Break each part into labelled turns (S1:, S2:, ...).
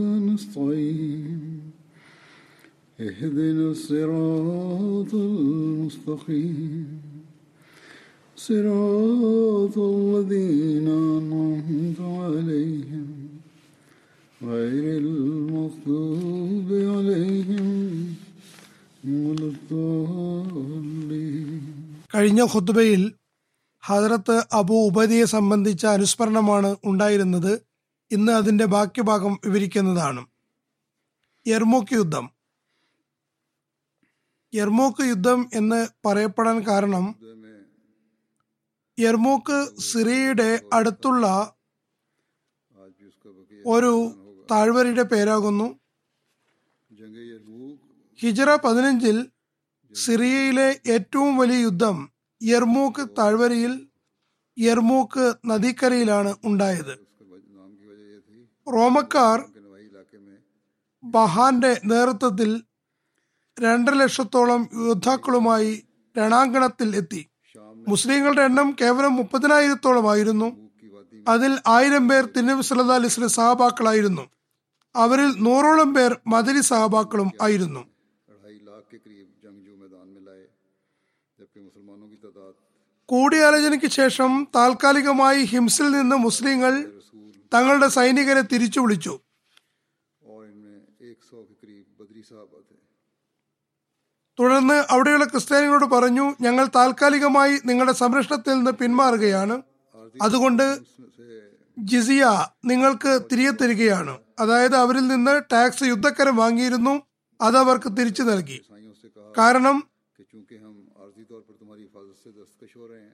S1: نستعين اهدنا الصراط المستقيم صراط الذين أنعمت عليهم غير المغضوب عليهم ولا الضالين
S2: കഴിഞ്ഞ ഖുത്ബയിൽ ഹജറത്ത് അബു ഉബദിയെ സംബന്ധിച്ച അനുസ്മരണമാണ് ഉണ്ടായിരുന്നത് ഇന്ന് അതിന്റെ ബാക്കി ഭാഗം വിവരിക്കുന്നതാണ്. യർമോക്ക് യുദ്ധം. യർമോക്ക് യുദ്ധം എന്ന് പറയപ്പെടാൻ കാരണം യർമോക്ക് സിറിയയുടെ അടുത്തുള്ള ഒരു താഴ്വരയുടെ പേരാകുന്നു. ഹിജറ പതിനഞ്ചിൽ സിറിയയിലെ ഏറ്റവും വലിയ യുദ്ധം യർമോക്ക് താഴ്വരയിൽ യർമോക്ക് നദിക്കരയിലാണ് ഉണ്ടായത്. റോമക്കാർ ബഹാന്റെ നേതൃത്വത്തിൽ രണ്ടര ലക്ഷത്തോളം യോദ്ധാക്കളുമായി രണാങ്കണത്തിൽ എത്തി. മുസ്ലിങ്ങളുടെ എണ്ണം കേവലം മുപ്പതിനായിരത്തോളമായിരുന്നു. അതിൽ ആയിരം പേർ തിന്നബി സല്ലാ അലിസ്ലെ സഹബാക്കളായിരുന്നു. അവരിൽ നൂറോളം പേർ മദരി സഹബാക്കളും ആയിരുന്നു. കൂടിയാലോചനയ്ക്ക് ശേഷം താൽക്കാലികമായി ഹിംസിൽ നിന്ന് മുസ്ലിങ്ങൾ തങ്ങളുടെ സൈനികരെ തിരിച്ചു വിളിച്ചു. തുടർന്ന് അവിടെയുള്ള ക്രിസ്ത്യാനികളോട് പറഞ്ഞു ഞങ്ങൾ താൽക്കാലികമായി നിങ്ങളുടെ സംരക്ഷണത്തിൽ നിന്ന് പിന്മാറുകയാണ്. അതുകൊണ്ട് ജിസിയ നിങ്ങൾക്ക് തിരികെ തരികയാണ്. അതായത് അവരിൽ നിന്ന് ടാക്സ് യുദ്ധക്കരം വാങ്ങിയിരുന്നു അത് അവർക്ക് തിരിച്ചു നൽകി. കാരണം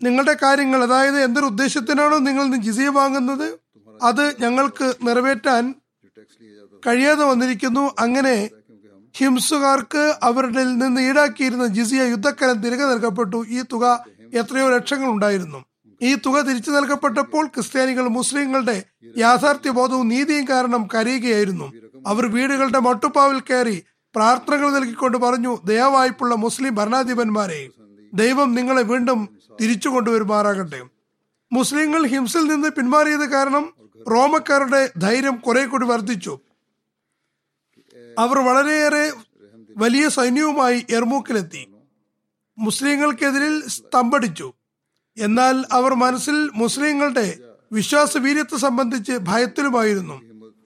S2: നിങ്ങളുടെ കാര്യങ്ങൾ അതായത് എന്തൊരു ഉദ്ദേശത്തിനാണോ നിങ്ങൾ ജിസിയ വാങ്ങുന്നത് അത് ഞങ്ങൾക്ക് നിറവേറ്റാൻ കഴിയാതെ വന്നിരിക്കുന്നു. അങ്ങനെ ഹിംസുകാർക്ക് അവരുടെ നിന്ന് ഈടാക്കിയിരുന്ന ജിസിയ യുദ്ധക്കലം തിരികെ നൽകപ്പെട്ടു. ഈ തുക എത്രയോ ലക്ഷങ്ങൾ ഉണ്ടായിരുന്നു. ഈ തുക തിരിച്ചു നൽകപ്പെട്ടപ്പോൾ ക്രിസ്ത്യാനികൾ മുസ്ലിങ്ങളുടെ യാഥാർത്ഥ്യബോധവും നീതിയും കാരണം കരയുകയായിരുന്നു. അവർ വീടുകളുടെ മട്ടുപ്പാവിൽ കയറി പ്രാർത്ഥനകൾ നൽകിക്കൊണ്ട് പറഞ്ഞു ദയവായ്പുള്ള മുസ്ലിം ഭരണാധിപന്മാരെ ദൈവം നിങ്ങളെ വീണ്ടും തിരിച്ചു കൊണ്ടുവരുമാറാകട്ടെ. മുസ്ലിങ്ങൾ ഹിംസിൽ നിന്ന് പിന്മാറിയത് കാരണം റോമക്കാരുടെ ധൈര്യം കുറെ കൂടി വർദ്ധിച്ചു. അവർ വളരെയേറെ വലിയ സൈന്യവുമായി എർമൂക്കിലെത്തി. മുസ്ലിങ്ങൾക്കെതിരിൽ സ്തംഭടിച്ചു. എന്നാൽ അവർ മനസ്സിൽ മുസ്ലിങ്ങളുടെ വിശ്വാസവീര്യത്തെ സംബന്ധിച്ച് ഭയത്തിലുമായിരുന്നു.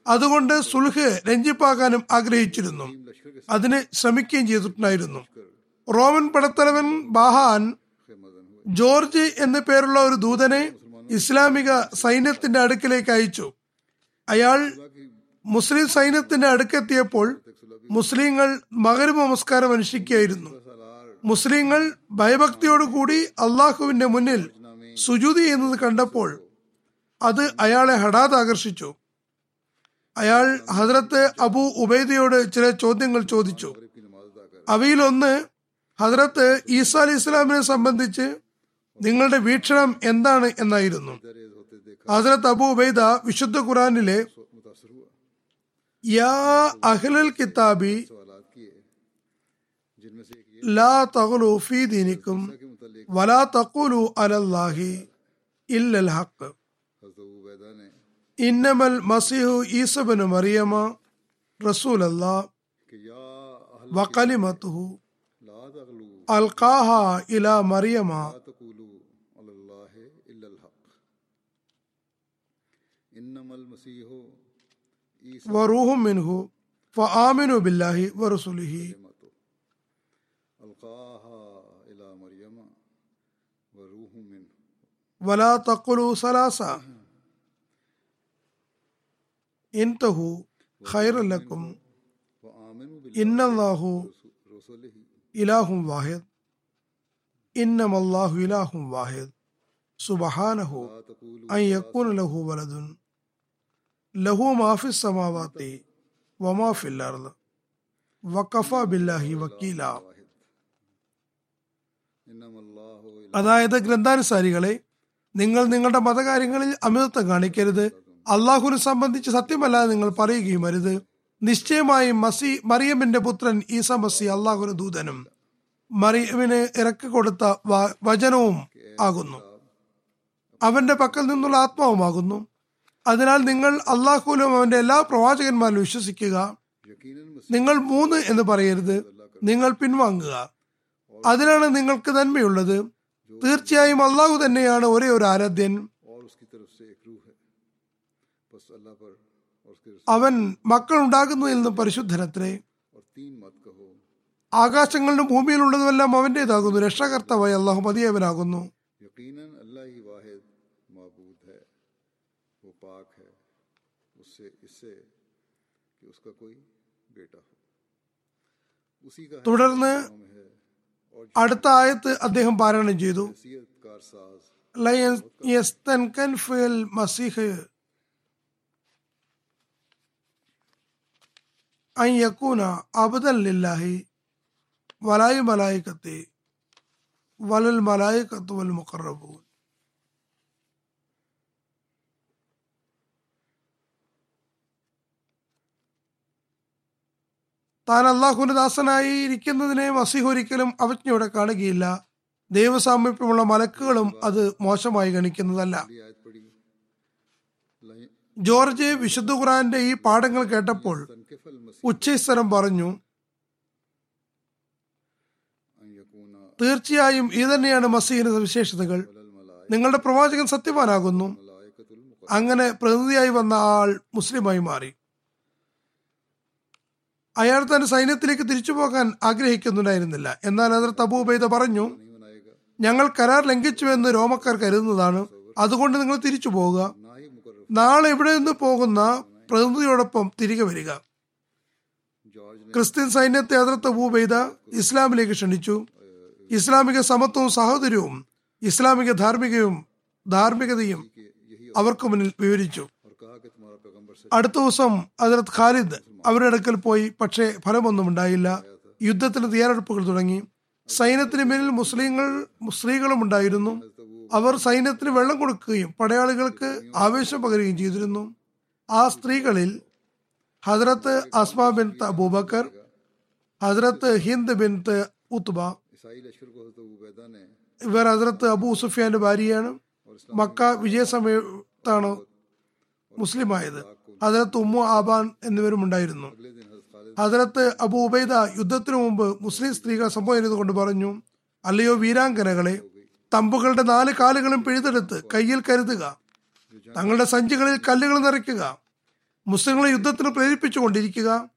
S2: അതുകൊണ്ട് സുൽഹ് രഞ്ജിപ്പാക്കാനും ആഗ്രഹിച്ചിരുന്നു. അതിന് ശ്രമിക്കുകയും ചെയ്തിട്ടുണ്ടായിരുന്നു. റോമൻ പടത്തലവൻ ബാഹാൻ ജോർജ് എന്ന പേരുള്ള ഒരു ദൂതനെ ഇസ്ലാമിക സൈന്യത്തിന്റെ അടുക്കിലേക്ക് അയച്ചു. അയാൾ മുസ്ലിം സൈന്യത്തിന്റെ അടുക്കെത്തിയപ്പോൾ മുസ്ലിങ്ങൾ മകരവ് നമസ്കാരം അനുഷ്ഠിക്കുകയായിരുന്നു. മുസ്ലിങ്ങൾ ഭയഭക്തിയോടുകൂടി അള്ളാഹുവിന്റെ മുന്നിൽ സുജൂതി ചെയ്യുന്നത് കണ്ടപ്പോൾ അത് അയാളെ ഹഠാത് ആകർഷിച്ചു. അയാൾ ഹജ്രത്ത് അബു ഉബൈദയോട് ചില ചോദ്യങ്ങൾ ചോദിച്ചു. അവയിലൊന്ന് ഹജ്രത്ത് ഈസാ അലി ഇസ്ലാമിനെ സംബന്ധിച്ച് നിങ്ങളുടെ വീക്ഷണം എന്താണ് എന്നായിരുന്നു. ഹസരത്ത് അബു ഉബൈദ വിശുദ്ധ ഖുറാനിലെ യാ അഹ്ലൽ കിതാബി ലാ തഖലു ഫീ ദീനിക്കും വലാ തഖുലു അലല്ലാഹി ഇല്ലൽ ഹഖ്. ഇന്നമൽ മസീഹു ഈസബിന് മറിയമ റസൂൽ അല്ലാ വക്കലിമത്തുഹു ഇലാ മറിയമ
S1: وروح منه فآمنوا
S2: بالله
S1: ورسله.
S2: ولا تقلوا ثلاثة. انتهوا. خير لكم.
S1: إن الله
S2: إله واحد. إنما الله إله واحد. سبحانه أن يكون له ولد. ലഹു മാഫി സമാവാത്തി വമാഫില്ലാർന്ന്
S1: വക്കഫ ബില്ലാഹി വക്കീല.
S2: അതായത് ഗ്രന്ഥാനുസാരികളെ നിങ്ങൾ നിങ്ങളുടെ മതകാര്യങ്ങളിൽ അമിതത്വം കാണിക്കരുത്. അള്ളാഹുനെ സംബന്ധിച്ച് സത്യമല്ലാതെ നിങ്ങൾ പറയുകയും അരുത്. നിശ്ചയമായും മസി മറിയമിന്റെ പുത്രൻ ഈസ മസി അള്ളാഹുന് ദൂതനും മറിയമ്മിന് ഇറക്കി കൊടുത്ത വചനവും ആകുന്നു. അവന്റെ പക്കൽ നിന്നുള്ള ആത്മാവുമാകുന്നു. അതിനാൽ നിങ്ങൾ അള്ളാഹുലും അവന്റെ എല്ലാ പ്രവാചകന്മാരിലും വിശ്വസിക്കുക. നിങ്ങൾ മൂന്ന് എന്ന് പറയരുത്. നിങ്ങൾ പിൻവാങ്ങുക. അതിനാണ് നിങ്ങൾക്ക് നന്മയുള്ളത്. തീർച്ചയായും അള്ളാഹു തന്നെയാണ് ഒരേ ഒരു ആരാധ്യൻ. അവൻ മക്കൾ ഉണ്ടാകുന്നതിൽ നിന്ന് പരിശുദ്ധനത്രേ. ആകാശങ്ങളിലും ഭൂമിയിലുള്ളതുമെല്ലാം അവന്റേതാകുന്നു. രക്ഷാകർത്താവായി അള്ളാഹു മതിയവനാകുന്നു തുടർന്ന് അടുത്ത ആയത്ത് അദ്ദേഹം പാരായണം ചെയ്തു മസീഹ് أن يكون عبدا لله ولا الملائكة ولا الملائكة والمقربون താൻ അള്ളാഹുവിന്റെ ദാസനായി ഇരിക്കുന്നതിനെ മസീഹ് ഒരിക്കലും അവജ്ഞയോടെ കാണുകയില്ല. ദൈവസാമീപ്യമുള്ള മലക്കുകളും അത് മോശമായി ഗണിക്കുന്നതല്ല. ജോർജ് വിശുദ്ധ ഖുറാന്റെ ഈ പാഠങ്ങൾ കേട്ടപ്പോൾ ഉച്ചസ്ഥലം പറഞ്ഞു തീർച്ചയായും ഈ തന്നെയാണ് മസീഹിന്റെ സവിശേഷതകൾ. നിങ്ങളുടെ പ്രവാചകൻ സത്യവാനാകുന്നു. അങ്ങനെ പ്രതിനിധിയായി വന്ന ആൾ മുസ്ലിമായി മാറി. അയാൾ തന്റെ സൈന്യത്തിലേക്ക് തിരിച്ചു പോകാൻ ആഗ്രഹിക്കുന്നുണ്ടായിരുന്നില്ല. എന്നാൽ അതിൽ തബൂബൈദ പറഞ്ഞു ഞങ്ങൾ കരാർ ലംഘിച്ചുവെന്ന് റോമക്കാർ കരുതുന്നതാണ്. അതുകൊണ്ട് നിങ്ങൾ തിരിച്ചു പോവുക. നാളെ ഇവിടെ നിന്ന് പോകുന്ന പ്രതിനിധിയോടൊപ്പം തിരികെ വരിക. ക്രിസ്ത്യൻ സൈന്യത്തെ അതിർത്ത ഭൂപെയ്ത ഇസ്ലാമിലേക്ക് ക്ഷണിച്ചു. ഇസ്ലാമിക സമത്വവും സഹോദര്യവും ഇസ്ലാമിക ധാർമ്മികയും ധാർമ്മികതയും അവർക്ക് മുന്നിൽ വിവരിച്ചു. അടുത്ത ദിവസം അതിർത്ത് ഖാലിദ് അവരുടെ അടുക്കൽ പോയി പക്ഷേ ഫലമൊന്നും ഉണ്ടായില്ല. യുദ്ധത്തിന് തയ്യാറെടുപ്പുകൾ തുടങ്ങി. സൈന്യത്തിന് മേലിൽ മുസ്ലിങ്ങൾ സ്ത്രീകളും ഉണ്ടായിരുന്നു. അവർ സൈന്യത്തിന് വെള്ളം കൊടുക്കുകയും പടയാളികൾക്ക് ആവേശം പകരുകയും ചെയ്തിരുന്നു. ആ സ്ത്രീകളിൽ ഹജറത്ത് അസ്മ ബിൻ അബൂബക്കർ ഹജറത്ത് ഹിന്ദ് ബിൻ
S1: ഉത്തുബ
S2: ഇവർ ഹജറത്ത് അബൂ സുഫിയാന്റെ ഭാര്യയാണ്. മക്ക വിജയ സമയത്താണ് മുസ്ലിമായത്. ഹജറത്ത് ഉമ്മു ആബാൻ എന്നിവരും ഉണ്ടായിരുന്നു. ഹജറത്ത് അബു ഉബൈദ യുദ്ധത്തിനു മുമ്പ് മുസ്ലിം സ്ത്രീകൾ സംഭവം ചെയ്തുകൊണ്ട് പറഞ്ഞു അല്ലയോ വീരാങ്കനകളെ തമ്പുകളുടെ നാല് കാലുകളും പിഴുതെടുത്ത് കയ്യിൽ കരുതുക. തങ്ങളുടെ സഞ്ചികളിൽ കല്ലുകൾ നിറയ്ക്കുക. മുസ്ലിങ്ങളെ യുദ്ധത്തിന് പ്രേരിപ്പിച്ചുകൊണ്ടിരിക്കുക.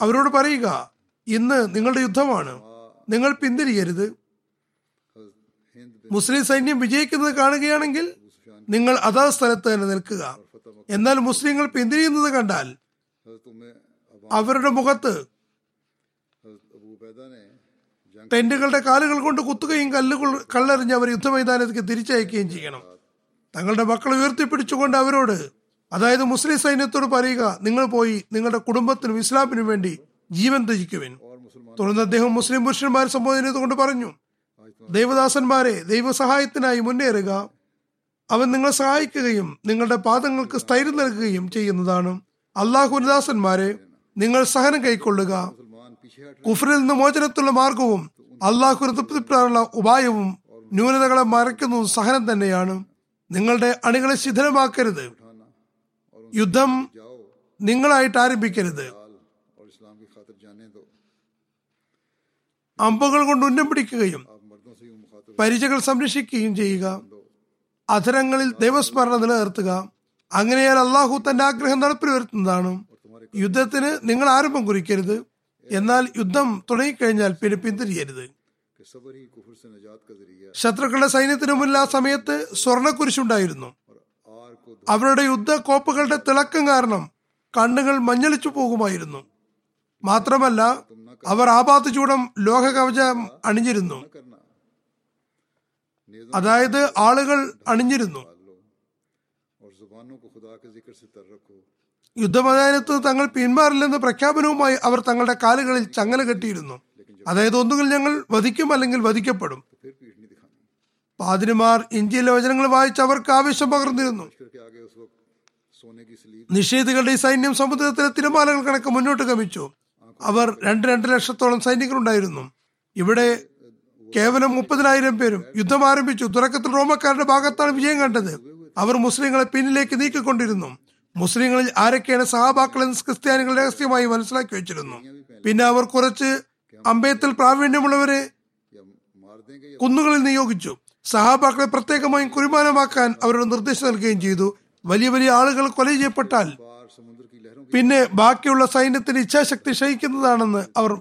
S2: അവരോട് പറയുക ഇന്ന് നിങ്ങളുടെ യുദ്ധമാണ്. നിങ്ങൾ പിന്തിരിയരുത്. മുസ്ലിം സൈന്യം വിജയിക്കുന്നത് കാണുകയാണെങ്കിൽ നിങ്ങൾ അതാ സ്ഥലത്ത് തന്നെ നിൽക്കുക. എന്നാൽ മുസ്ലിങ്ങൾ പിന്തിരിയുന്നത് കണ്ടാൽ അവരുടെ മുഖത്ത് ടെന്റുകളുടെ കാലുകൾ കൊണ്ട് കുത്തുകയും കല്ലുകൾ കല്ലെറിഞ്ഞ് അവർ യുദ്ധമൈതാനത്തേക്ക് തിരിച്ചയക്കുകയും ചെയ്യണം. തങ്ങളുടെ മക്കളെ ഉയർത്തിപ്പിടിച്ചുകൊണ്ട് അവരോട് അതായത് മുസ്ലിം സൈന്യത്തോട് പറയുക നിങ്ങൾ പോയി നിങ്ങളുടെ കുടുംബത്തിനും ഇസ്ലാമിനും വേണ്ടി ജീവൻ ത്യജിക്കുവിൻ. തുടർന്ന് അദ്ദേഹം മുസ്ലിം പുരുഷന്മാരെ സംബോധന ചെയ്തുകൊണ്ട് പറഞ്ഞു ദൈവദാസന്മാരെ ദൈവസഹായത്തിനായി മുന്നേറുക അവൻ നിങ്ങളെ സഹായിക്കുകയും നിങ്ങളുടെ പാദങ്ങൾക്ക് സ്ഥൈര്യം നൽകുകയും ചെയ്യുന്നതാണ്. അള്ളാഹുദാസന്മാരെ നിങ്ങൾ സഹനം കൈക്കൊള്ളുക. കുഫറിൽ നിന്ന് മോചനത്തുള്ള മാർഗവും അള്ളാഹു തൃപ്തിപ്പെടാനുള്ള ഉപായവും ന്യൂനതകളെ മറയ്ക്കുന്നതും സഹനം തന്നെയാണ്. നിങ്ങളുടെ അണികളെ ശിഥിലമാക്കരുത്. യുദ്ധം നിങ്ങളായിട്ട് ആരംഭിക്കരുത്. അമ്പുകൾ കൊണ്ട് ഉന്നം പിടിക്കുകയും പരിചകൾ സംരക്ഷിക്കുകയും ചെയ്യുക. അധരങ്ങളിൽ ദൈവസ്മരണ നിലനിർത്തുക. അങ്ങനെയാൽ അള്ളാഹു തന്റെ ആഗ്രഹം നടപ്പിൽ വരുത്തുന്നതാണ്. യുദ്ധത്തിന് നിങ്ങൾ ആരംഭം കുറിക്കരുത് എന്നാൽ യുദ്ധം തുടങ്ങിക്കഴിഞ്ഞാൽ പിന്നെ പിന്തിരിയരുത്. ശത്രുക്കളുടെ സൈന്യത്തിന് മുന്നിൽ ആ സമയത്ത്
S1: സ്വർണക്കുരിശുണ്ടായിരുന്നു
S2: അവരുടെ യുദ്ധ കോപ്പുകളുടെ തിളക്കം കാരണം കണ്ണുകൾ മഞ്ഞളിച്ചു പോകുമായിരുന്നു. മാത്രമല്ല അവർ ആപാത്ത ചൂടം ലോഹ കവചം അണിഞ്ഞിരുന്നു. അതായത് ആളുകൾ അണിഞ്ഞിരുന്നു. യുദ്ധമൈതാനത്ത് തങ്ങൾ പിന്മാറില്ലെന്ന പ്രഖ്യാപനവുമായി അവർ തങ്ങളുടെ കാലുകളിൽ ചങ്ങല കെട്ടിയിരുന്നു. അതായത് ഒന്നുകിൽ ഞങ്ങൾ വധിക്കും അല്ലെങ്കിൽ വധിക്കപ്പെടും. പാതിരിമാർ ഇന്ത്യയിലെ വചനങ്ങൾ വായിച്ച് അവർക്ക് ആവേശം പകർന്നിരുന്നു. നിഷേധികളുടെ സൈന്യം സമുദ്രത്തിലെ തിരമാലകൾ കണക്ക് മുന്നോട്ട് ഗമിച്ചു. അവർ രണ്ട് രണ്ട് ലക്ഷത്തോളം സൈനികരുണ്ടായിരുന്നു. ഇവിടെ കേവലം മുപ്പതിനായിരം പേരും യുദ്ധം ആരംഭിച്ചു. തുടക്കത്തിൽ റോമക്കാരുടെ ഭാഗത്താണ് വിജയം കണ്ടത്. അവർ മുസ്ലിങ്ങളെ പിന്നിലേക്ക് നീക്കിക്കൊണ്ടിരുന്നു. മുസ്ലിങ്ങളിൽ ആരൊക്കെയാണ് സഹാബാക്കളെന്ന് ക്രിസ്ത്യാനികൾ രഹസ്യമായി മനസ്സിലാക്കി വെച്ചിരുന്നു. പിന്നെ അവർ കുറച്ച് അമ്പയത്തിൽ പ്രാവീണ്യമുള്ളവരെ കുന്നുകളിൽ നിയോഗിച്ചു. സഹാബാക്കളെ പ്രത്യേകമായും കുരുമാനമാക്കാൻ അവരോട് നിർദ്ദേശം നൽകുകയും ചെയ്തു. വലിയ വലിയ ആളുകൾ കൊല ചെയ്യപ്പെട്ടാൽ പിന്നെ ബാക്കിയുള്ള സൈന്യത്തിന്റെ ഇച്ഛാശക്തി ക്ഷയിക്കുന്നതാണെന്ന് അവർ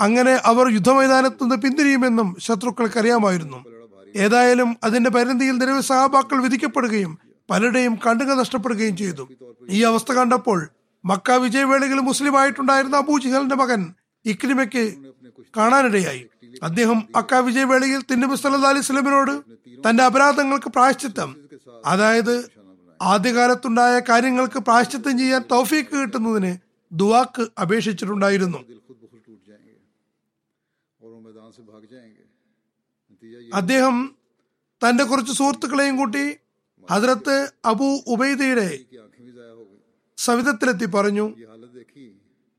S2: അങ്ങനെ അവർ യുദ്ധമൈതാനത്ത് നിന്ന് പിന്തിരിയുമെന്നും ശത്രുക്കൾക്ക് അറിയാമായിരുന്നു ഏതായാലും അതിന്റെ പരിധിയിൽ നിരവധി സഹാബാക്കൾ വിധിക്കപ്പെടുകയും പലരുടെയും കണ്ണുകൾ നഷ്ടപ്പെടുകയും ചെയ്തു. ഈ അവസ്ഥ കണ്ടപ്പോൾ മക്ക വിജയവേളയിൽ മുസ്ലിം ആയിട്ടുണ്ടായിരുന്ന അബൂജിഹലിന്റെ മകൻ ഇക്രിമയ്ക്ക് കാണാനിടയായി. അദ്ദേഹം അക്ക വിജയവേളയിൽ തിന്നുബി സല്ലാ അലൈഹി സ്വലമിനോട് തന്റെ അപരാധങ്ങൾക്ക് പ്രായശ്ചിത്തം അതായത് ആദ്യകാലത്തുണ്ടായ കാര്യങ്ങൾക്ക് പ്രായശ്ചിത്തം ചെയ്യാൻ തൗഫീക്ക് കിട്ടുന്നതിന് ദുവാക്ക് അപേക്ഷിച്ചിട്ടുണ്ടായിരുന്നു. അദ്ദേഹം തന്റെ കുറച്ച് സുഹൃത്തുക്കളെയും കൂട്ടി ഹസ്രത്ത് അബു ഉബൈദയുടെ
S1: कि आंखें भी जाया हो गई
S2: സവിധത്തിലെത്തി പറഞ്ഞു
S1: ये हालत देखी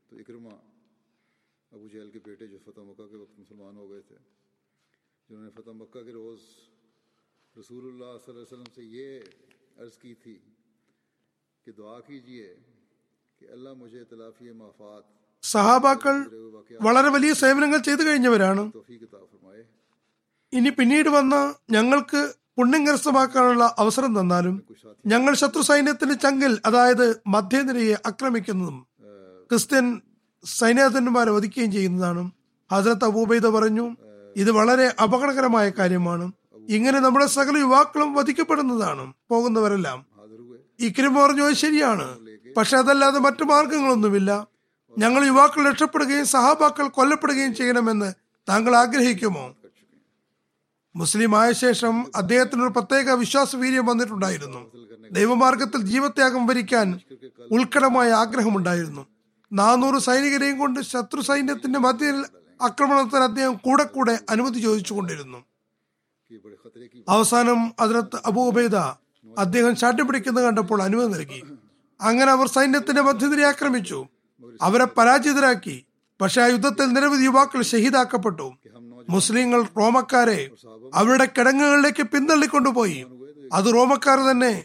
S1: तो इकरमा अबू जहल के बेटे जो फतेह मक्का के वक्त मुसलमान हो गए थे जिन्होंने फतेह मक्का के रोज़ रसूलुल्लाह सल्लल्लाहु अलैहि वसल्लम से ये अर्ज़ की थी कि दुआ कीजिए कि अल्लाह मुझे तलाफ़ी माफ़ात
S2: സഹാബാക്കൾ വളരെ വലിയ സേവനങ്ങൾ ചെയ്തു കഴിഞ്ഞവരാണ്. ഇനി പിന്നീട് വന്ന ഞങ്ങൾക്ക് പുണ്യം കരസ്ഥമാക്കാനുള്ള അവസരം തന്നാലും ഞങ്ങൾ ശത്രു സൈന്യത്തിന്റെ ചങ്കിൽ അതായത് മധ്യനിരയെ ആക്രമിക്കുന്നതും ക്രിസ്ത്യൻ സൈന്യാധിപന്മാരെ വധിക്കുകയും ചെയ്യുന്നതാണ്. ഹസരത്ത് അബൂബൈദ പറഞ്ഞു ഇത് വളരെ അപകടകരമായ കാര്യമാണ്. ഇങ്ങനെ നമ്മുടെ സകല യുവാക്കളും വധിക്കപ്പെടുന്നതാണ് പോകുന്നവരെല്ലാം. ഇക്രിം പറഞ്ഞു ശരിയാണ്. പക്ഷെ അതല്ലാതെ മറ്റു മാർഗങ്ങളൊന്നുമില്ല. ഞങ്ങൾ യുവാക്കൾ രക്ഷപ്പെടുകയും സഹാബാക്കൾ കൊല്ലപ്പെടുകയും ചെയ്യണമെന്ന് താങ്കൾ ആഗ്രഹിക്കുമോ? മുസ്ലിം ആയ ശേഷം അദ്ദേഹത്തിന് ഒരു പ്രത്യേക വിശ്വാസവീര്യം വന്നിട്ടുണ്ടായിരുന്നു. ദൈവമാർഗത്തിൽ ജീവത്യാഗം വരിക്കാൻ ഉത്കടമായ ആഗ്രഹമുണ്ടായിരുന്നു. നാനൂറ് സൈനികരെയും കൊണ്ട് ശത്രു സൈന്യത്തിന്റെ മധ്യയിൽ ആക്രമണത്തിന് അദ്ദേഹം കൂടെ കൂടെ അനുമതി ചോദിച്ചുകൊണ്ടിരുന്നു അവസാനം അതിനകത്ത് അബൂബൈദ അദ്ദേഹം ചാട്ടിപ്പിടിക്കുന്നത് കണ്ടപ്പോൾ അനുമതി നൽകി. അങ്ങനെ അവർ സൈന്യത്തിന്റെ മധ്യതിരെ ആക്രമിച്ചു. അവരെ പരാജിതരാക്കി. പക്ഷെ ആ യുദ്ധത്തിൽ നിരവധി യുവാക്കൾ ഷഹീദാക്കപ്പെട്ടു. മുസ്ലിങ്ങൾ റോമക്കാരെ അവരുടെ കിടങ്ങുകളിലേക്ക് പിന്തള്ളിക്കൊണ്ടുപോയി. അത് റോമക്കാർ തന്നെ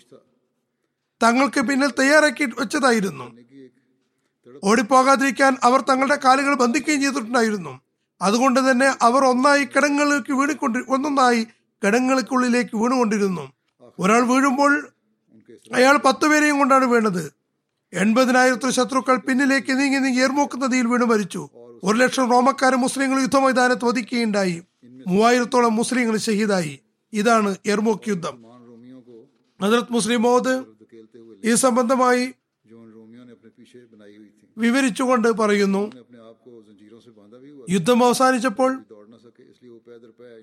S2: തങ്ങൾക്ക് പിന്നിൽ തയ്യാറാക്കി വെച്ചതായിരുന്നു. ഓടിപ്പോകാതിരിക്കാൻ അവർ തങ്ങളുടെ കാലുകൾ ബന്ധിക്കുകയും ചെയ്തിട്ടുണ്ടായിരുന്നു. അതുകൊണ്ട് തന്നെ അവർ ഒന്നായി കിടങ്ങളിലേക്ക് വീണിക്കൊണ്ട് ഒന്നൊന്നായി കിടങ്ങൾക്കുള്ളിലേക്ക് വീണുകൊണ്ടിരുന്നു. ഒരാൾ വീഴുമ്പോൾ അയാൾ പത്തുപേരെയും കൊണ്ടാണ് വീണത്. എൺപതിനായിരത്തോ ശത്രുക്കൾ പിന്നിലേക്ക് നീങ്ങി നീങ്ങി എർമോക്ക് നദിയിൽ വീണ് മരിച്ചു. ഒരു ലക്ഷം റോമക്കാരും മുസ്ലിങ്ങൾ യുദ്ധമൈതാനത്ത് വധിക്കുകയുണ്ടായി. മൂവായിരത്തോളം മുസ്ലിങ്ങൾ ഷഹീദായി. ഇതാണ് എർമോക്ക് യുദ്ധം. ഹജറത് മുസ്ലിം മോദ് ഈ സംബന്ധമായി വിവരിച്ചുകൊണ്ട് പറയുന്നു യുദ്ധം അവസാനിച്ചപ്പോൾ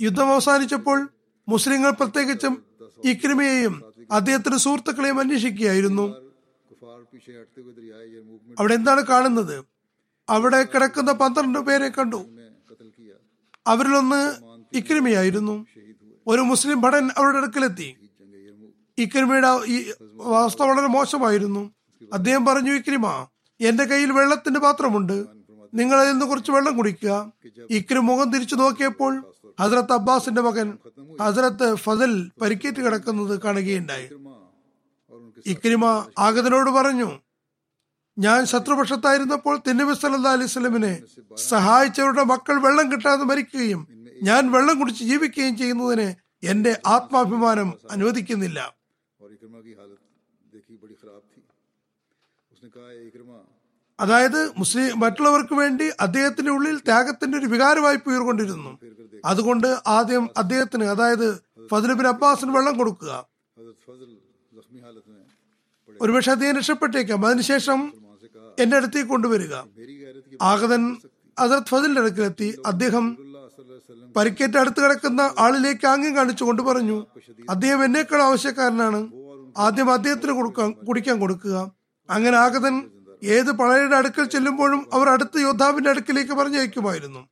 S2: യുദ്ധം അവസാനിച്ചപ്പോൾ മുസ്ലിങ്ങൾ പ്രത്യേകിച്ചും ഇക്രിമയെയും അദ്ദേഹത്തിന്റെ സുഹൃത്തുക്കളെയും അന്വേഷിക്കുകയായിരുന്നു. അവിടെ എന്താണ് കാണുന്നത്? അവിടെ കിടക്കുന്ന പന്ത്രണ്ട് പേരെ കണ്ടു. അവരിലൊന്ന് ഇക്രിമിയായിരുന്നു. ഒരു മുസ്ലിം ഭടൻ അവരുടെ അടുക്കലെത്തി. ഇക്രിമയുടെ അവസ്ഥ വളരെ മോശമായിരുന്നു. അദ്ദേഹം പറഞ്ഞു ഇക്രിമ എന്റെ കയ്യിൽ വെള്ളത്തിന്റെ പാത്രമുണ്ട്. നിങ്ങൾ അതിൽ നിന്ന് കുറച്ച് വെള്ളം കുടിക്കുക. ഇക്രിം മുഖം തിരിച്ചു നോക്കിയപ്പോൾ ഹസരത്ത് അബ്ബാസിന്റെ മകൻ ഹസരത്ത് ഫസൽ പരിക്കേറ്റ് കിടക്കുന്നത് കാണുകയുണ്ടായി. ഇക്രിമ ആഗതനോട് പറഞ്ഞു ഞാൻ ശത്രുപക്ഷത്തായിരുന്നപ്പോൾ തിന്നബി സല്ലാ അലൈസ്ലമിനെ സഹായിച്ചവരുടെ മക്കൾ വെള്ളം കിട്ടാതെ മരിക്കുകയും ഞാൻ വെള്ളം കുടിച്ച് ജീവിക്കുകയും ചെയ്യുന്നതിന് എന്റെ ആത്മാഭിമാനം അനുവദിക്കുന്നില്ല. അതായത് മുസ്ലിം മറ്റുള്ളവർക്ക് വേണ്ടി അദ്ദേഹത്തിന്റെ ഉള്ളിൽ ത്യാഗത്തിന്റെ ഒരു വികാരമായി ഉയർകൊണ്ടിരുന്നു അതുകൊണ്ട് ആദ്യം അദ്ദേഹത്തിന് അതായത് ഫതിലുബിൻ അബ്ബാസിന് വെള്ളം കൊടുക്കുക. ഒരുപക്ഷെ അദ്ദേഹം രക്ഷപ്പെട്ടേക്കാം. അതിനുശേഷം എന്റെ അടുത്തേക്ക് കൊണ്ടുവരിക. ആഗതൻ അസറത് ഫതിലിന്റെ അടുക്കിലെത്തി. അദ്ദേഹം പരിക്കേറ്റ അടുത്ത് കിടക്കുന്ന ആളിലേക്ക് ആംഗ്യം കാണിച്ചുകൊണ്ട് പറഞ്ഞു അദ്ദേഹം എന്നേക്കാൾ ആവശ്യക്കാരനാണ്. ആദ്യം അദ്ദേഹത്തിന് കൊടുക്കാൻ കുടിക്കാൻ കൊടുക്കുക. അങ്ങനെ ആഗതൻ ഏത് പളയുടെ അടുക്കൽ ചെല്ലുമ്പോഴും അവർ അടുത്ത യോദ്ധാവിന്റെ അടുക്കിലേക്ക് പറഞ്ഞയക്കുമായിരുന്നു.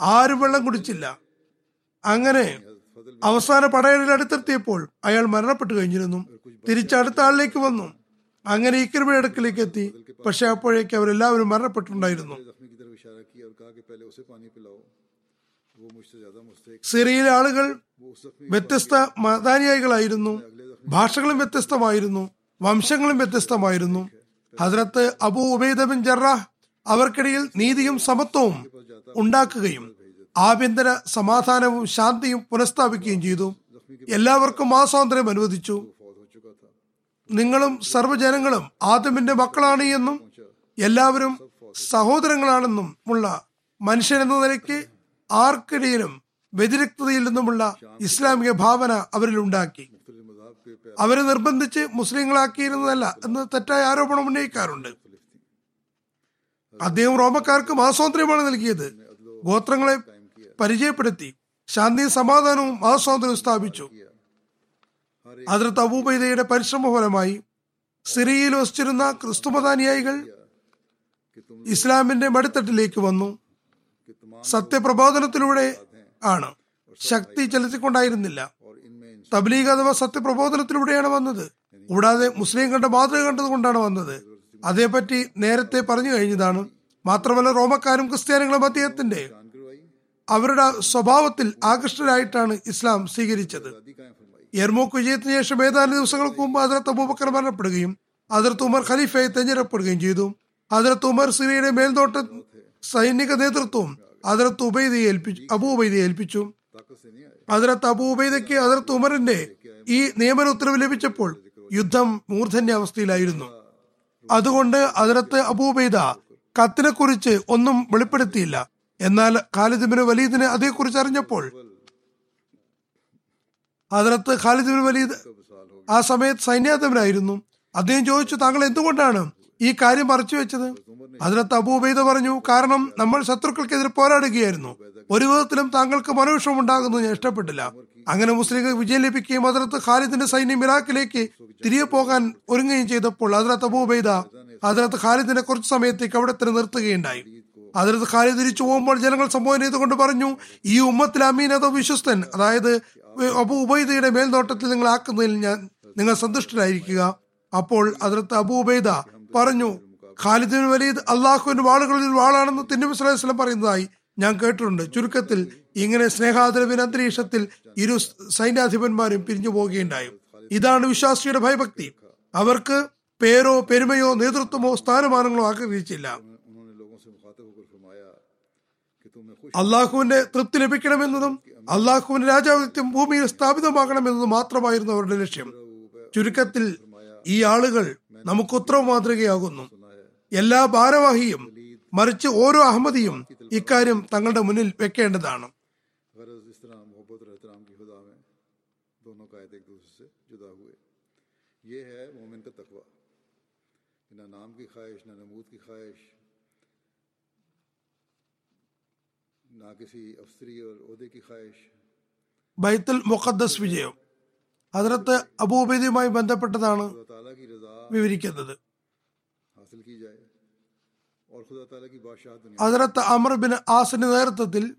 S2: ആരും വെള്ളം കുടിച്ചില്ല. അങ്ങനെ അവസാന പടയുടെ അടുത്തെത്തിയപ്പോൾ അയാൾ മരണപ്പെട്ടു കഴിഞ്ഞിരുന്നു. തിരിച്ചടുത്ത ആളിലേക്ക് വന്നു. അങ്ങനെ ഇക്രിബിയുടെ അടുക്കലേക്ക് എത്തി. പക്ഷെ അപ്പോഴേക്ക് അവരെല്ലാവരും മരണപ്പെട്ടിട്ടുണ്ടായിരുന്നു. സിറിയയിലെ ആളുകൾ വ്യത്യസ്ത മതാനുയായികളായിരുന്നു. ഭാഷകളും വ്യത്യസ്തമായിരുന്നു. വംശങ്ങളും വ്യത്യസ്തമായിരുന്നു. ഹസ്രത്ത് അബു ഉബൈദ ബിൻ ജറാഹ് അവർക്കിടയിൽ നീതിയും സമത്വവും ഉണ്ടാക്കുകയും ആഭ്യന്തര സമാധാനവും ശാന്തിയും പുനഃസ്ഥാപിക്കുകയും ചെയ്തു. എല്ലാവർക്കും ആ സ്വാതന്ത്ര്യം അനുവദിച്ചു. നിങ്ങളും സർവജനങ്ങളും ആദമിന്റെ മക്കളാണ് എന്നും എല്ലാവരും സഹോദരങ്ങളാണെന്നും ഉള്ള മനുഷ്യനെന്ന നിലയ്ക്ക് ആർക്കിടയിലും വ്യതിരക്തതയിൽ നിന്നുമുള്ള ഇസ്ലാമിക ഭാവന അവരിൽ ഉണ്ടാക്കി. അവരെ നിർബന്ധിച്ച് മുസ്ലിങ്ങളാക്കിയിരുന്നതല്ല എന്ന് തെറ്റായ ആരോപണം ഉന്നയിക്കാറുണ്ട്. അദ്ദേഹം റോമക്കാർക്ക് മഹാസ്വാതന്ത്ര്യമാണ് നൽകിയത്. ഗോത്രങ്ങളെ പരിചയപ്പെടുത്തി ശാന്തിയും സമാധാനവും മഹാസ്വാതന്ത്ര്യം സ്ഥാപിച്ചു. അതിർത്ത് അബൂബൈദയുടെ പരിശ്രമഫലമായി സിറിയയിൽ വസിച്ചിരുന്ന ക്രിസ്തുമതാനുയായികൾ ഇസ്ലാമിന്റെ മടിത്തട്ടിലേക്ക് വന്നു. സത്യപ്രബോധനത്തിലൂടെ ആണ്. ശക്തി ചെലുത്തിക്കൊണ്ടായിരുന്നില്ല. തബ്ലീഗ് അഥവാ സത്യപ്രബോധനത്തിലൂടെയാണ് വന്നത്. കൂടാതെ മുസ്ലിം കണ്ട മാതൃക കണ്ടതുകൊണ്ടാണ് വന്നത്. അതേപറ്റി നേരത്തെ പറഞ്ഞു കഴിഞ്ഞതാണ്. മാത്രമല്ല റോമക്കാരും ക്രിസ്ത്യാനികളും അദ്ദേഹത്തിന്റെ അവരുടെ സ്വഭാവത്തിൽ ആകൃഷ്ടരായിട്ടാണ് ഇസ്ലാം സ്വീകരിച്ചത്. എർമോക്ക് വിജയത്തിന് ശേഷം ഏതാനും ദിവസങ്ങൾക്ക് മുമ്പ് അതിർത്ത അബൂബക്കർ മരണപ്പെടുകയും അതിർത്ത് ഉമർ ഖലീഫയെ തെഞ്ഞിടപ്പെടുകയും ചെയ്തു. അതിർത്ത് ഉമർ സിറിയയുടെ മേൽനോട്ട സൈനിക നേതൃത്വം അതിർത്ത് ഉബൈദയെ ഏൽപ്പിച്ചു അബൂബൈദയെ ഏൽപ്പിച്ചു. അതിർത്ത് അബൂബൈദയ്ക്ക് അതിർത്ത് ഉമറിന്റെ ഈ നിയമന ഉത്തരവ് ലഭിച്ചപ്പോൾ യുദ്ധം മൂർധന്യ അവസ്ഥയിലായിരുന്നു അതുകൊണ്ട് അതിർത്ത് അബൂബൈദ കത്തിനെക്കുറിച്ച് ഒന്നും വെളിപ്പെടുത്തിയില്ല. എന്നാൽ ഖാലിദിബിന് വലീദിനെ അതേക്കുറിച്ച് അറിഞ്ഞപ്പോൾ അതിലത്ത് ഖാലിദ്
S1: ബിൻ വലീദ്
S2: ആ സമയത്ത് സൈന്യാധിപനായിരുന്നു. അദ്ദേഹം ചോദിച്ചു താങ്കൾ എന്തുകൊണ്ടാണ് ഈ കാര്യം മറച്ചു വെച്ചത്? അതിനകത്ത് അബൂബൈദ പറഞ്ഞു കാരണം നമ്മൾ ശത്രുക്കൾക്കെതിരെ പോരാടുകയായിരുന്നു. ഒരു വിധത്തിലും താങ്കൾക്ക് മനോവിഷം ഉണ്ടാകുന്നത് ഞാൻ ഇഷ്ടപ്പെട്ടില്ല. അങ്ങനെ മുസ്ലിങ്ങൾക്ക് വിജയം ലഭിക്കുകയും അതിനകത്ത് ഖാലിദിന്റെ സൈന്യം ഇറാഖിലേക്ക് തിരികെ പോകാൻ ഒരുങ്ങുകയും ചെയ്തപ്പോൾ അതിനകത്ത് അബൂബൈദ അതിനകത്ത് ഖാലിദിനെ കുറച്ച് സമയത്തേക്ക് അവിടെ തന്നെ നിർത്തുകയുണ്ടായി. അതിനകത്ത് കാലി തിരിച്ചു പോകുമ്പോൾ ജനങ്ങൾ സംബോധന ചെയ്തുകൊണ്ട് പറഞ്ഞു ഈ ഉമ്മത്തിൽ അമീൻ അതോ വിശ്വസ്തൻ? അതായത് അബു ഉബൈദയുടെ മേൽനോട്ടത്തിൽ നിങ്ങൾ ആക്കുന്നതിൽ ഞാൻ നിങ്ങൾ സന്തുഷ്ടരായിരിക്കുക. അപ്പോൾ അതിർത്ത് അബു ഉബൈദ പറഞ്ഞു ഖാലിദിൻ വലീദ് അള്ളാഹുവിന്റെ വാളുകളിൽ വാളാണെന്ന് തിന്നുബി സ്വലൈഹി വസല്ലം പറയുന്നതായി ഞാൻ കേട്ടിട്ടുണ്ട്. ചുരുക്കത്തിൽ ഇങ്ങനെ സ്നേഹാദരവിന് അന്തരീക്ഷത്തിൽ ഇരു സൈന്യാധിപന്മാരും പിരിഞ്ഞു പോവുകയുണ്ടായി. ഇതാണ് വിശ്വാസിയുടെ ഭയഭക്തി. അവർക്ക് പേരോ പെരുമയോ നേതൃത്വമോ സ്ഥാനമാനങ്ങളോ ആഗ്രഹിച്ചില്ല. അള്ളാഹുവിന്റെ തൃപ്തി ലഭിക്കണമെന്നതും അള്ളാഹുവിന്റെ രാജാവിത്യം ഭൂമിയിൽ സ്ഥാപിതമാകണമെന്നതും മാത്രമായിരുന്നു അവരുടെ ലക്ഷ്യം. ചുരുക്കത്തിൽ ഈ ആളുകൾ നമുക്ക് ഉത്തരവ് മാതൃകയാകുന്നു. എല്ലാ ഭാരവാഹിയും മറിച്ച് ഓരോ അഹമ്മദിയും ഇക്കാര്യം തങ്ങളുടെ മുന്നിൽ വെക്കേണ്ടതാണ്.
S1: یہ
S2: ബൈത്തുൽ മുഖദ്ദസ് വിജയം. ഹജറത്ത് അബൂബൈദിയുമായി ബന്ധപ്പെട്ടതാണ് വിവരിക്കുന്നത്. ഹജറത്ത് അമർ ബിൻ ആസിന്റെ നേതൃത്വത്തിൽ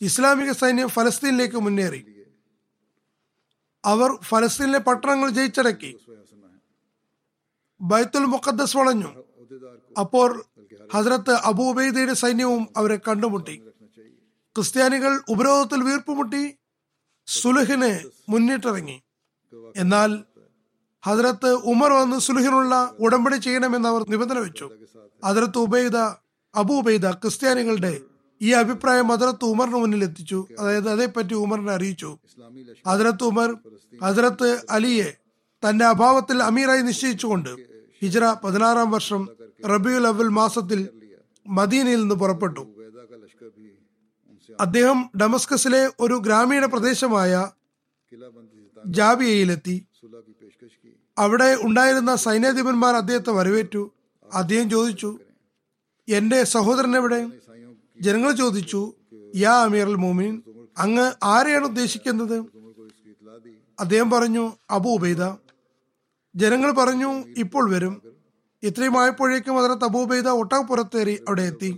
S2: ഇസ്ലാമിക സൈന്യം ഫലസ്തീനിലേക്ക് മുന്നേറി. അവർ ഫലസ്തീനിലെ പട്ടണങ്ങൾ ജയിച്ചടക്കി. ബൈത്തുൽ മുഖദ്ദസ് വളഞ്ഞു. അപ്പോൾ ഹസരത്ത് അബൂബൈദിയുടെ സൈന്യവും അവരെ കണ്ടുമുട്ടി. ക്രിസ്ത്യാനികൾ ഉപരോധത്തിൽ വീർപ്പുമുട്ടി സുലുഹിന് മുന്നിട്ടിറങ്ങി. എന്നാൽ ഹജരത്ത് ഉമർ വന്ന് സുലഹിനുള്ള ഉടമ്പടി ചെയ്യണമെന്ന് അവർ നിബന്ധന വെച്ചു. ഹദ്രത്ത് ഉബൈദ അബു ഉബൈദ ക്രിസ്ത്യാനികളുടെ ഈ അഭിപ്രായം ഹദ്രത്ത് ഉമറിന് മുന്നിൽ എത്തിച്ചു. അതായത് അതേപ്പറ്റി ഉമറിനെ അറിയിച്ചു. ഹദ്രത്ത് ഉമർ ഹദ്രത്ത് അലിയെ തന്റെ അഭാവത്തിൽ അമീറായി നിശ്ചയിച്ചുകൊണ്ട് ഹിജറ പതിനാറാം വർഷം റബിയുൽ അവൽ മാസത്തിൽ മദീനയിൽ നിന്ന് പുറപ്പെട്ടു. അദ്ദേഹം ഡമസ്കസിലെ ഒരു ഗ്രാമീണ പ്രദേശമായ ജാബിയയിലെത്തി. അവിടെ ഉണ്ടായിരുന്ന സൈന്യാധിപന്മാർ അദ്ദേഹത്തെ വരവേറ്റു. അദ്ദേഹം ചോദിച്ചു എന്റെ സഹോദരൻ എവിടെ? ജനങ്ങൾ ചോദിച്ചു യാ അമീർ അൽ മോമിൻ അങ്ങ് ആരെയാണ് ഉദ്ദേശിക്കുന്നത്? അദ്ദേഹം പറഞ്ഞു അബു ഉബൈദ. ജനങ്ങൾ പറഞ്ഞു ഇപ്പോൾ വരും. ഇത്രയുമായപ്പോഴേക്കും അതിനെ അബൂബൈദ ഒട്ടകപ്പുറത്തേറി അവിടെ എത്തി.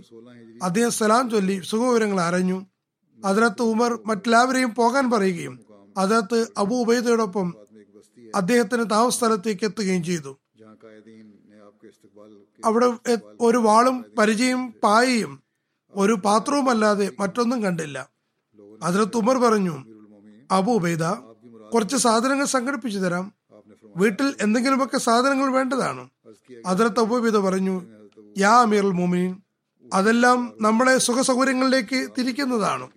S2: അദ്ദേഹം സലാം ചൊല്ലി സുഖവിവരങ്ങൾ അറിഞ്ഞു. അതിനകത്ത് ഉമർ മറ്റെല്ലാവരെയും പോകാൻ പറയുകയും അതിനകത്ത് അബൂ ഉബൈദയോടൊപ്പം അദ്ദേഹത്തിന് താമസസ്ഥലത്തേക്ക് എത്തുകയും ചെയ്തു. അവിടെ ഒരു വാളും പരിചയം പായയും ഒരു പാത്രവുമല്ലാതെ മറ്റൊന്നും കണ്ടില്ല. അതിനകത്ത് ഉമർ പറഞ്ഞു അബു ഉബൈദ കുറച്ച് സാധനങ്ങൾ സംഘടിപ്പിച്ചു തരാം. വീട്ടിൽ എന്തെങ്കിലുമൊക്കെ സാധനങ്ങൾ വേണ്ടതാണ്. അതിർത്ത ഉപവിധ പറഞ്ഞു യാ അമീർ മോമിനിൻ അതെല്ലാം നമ്മളെ സുഖസൗകര്യങ്ങളിലേക്ക് തിരിക്കുന്നതാണ്.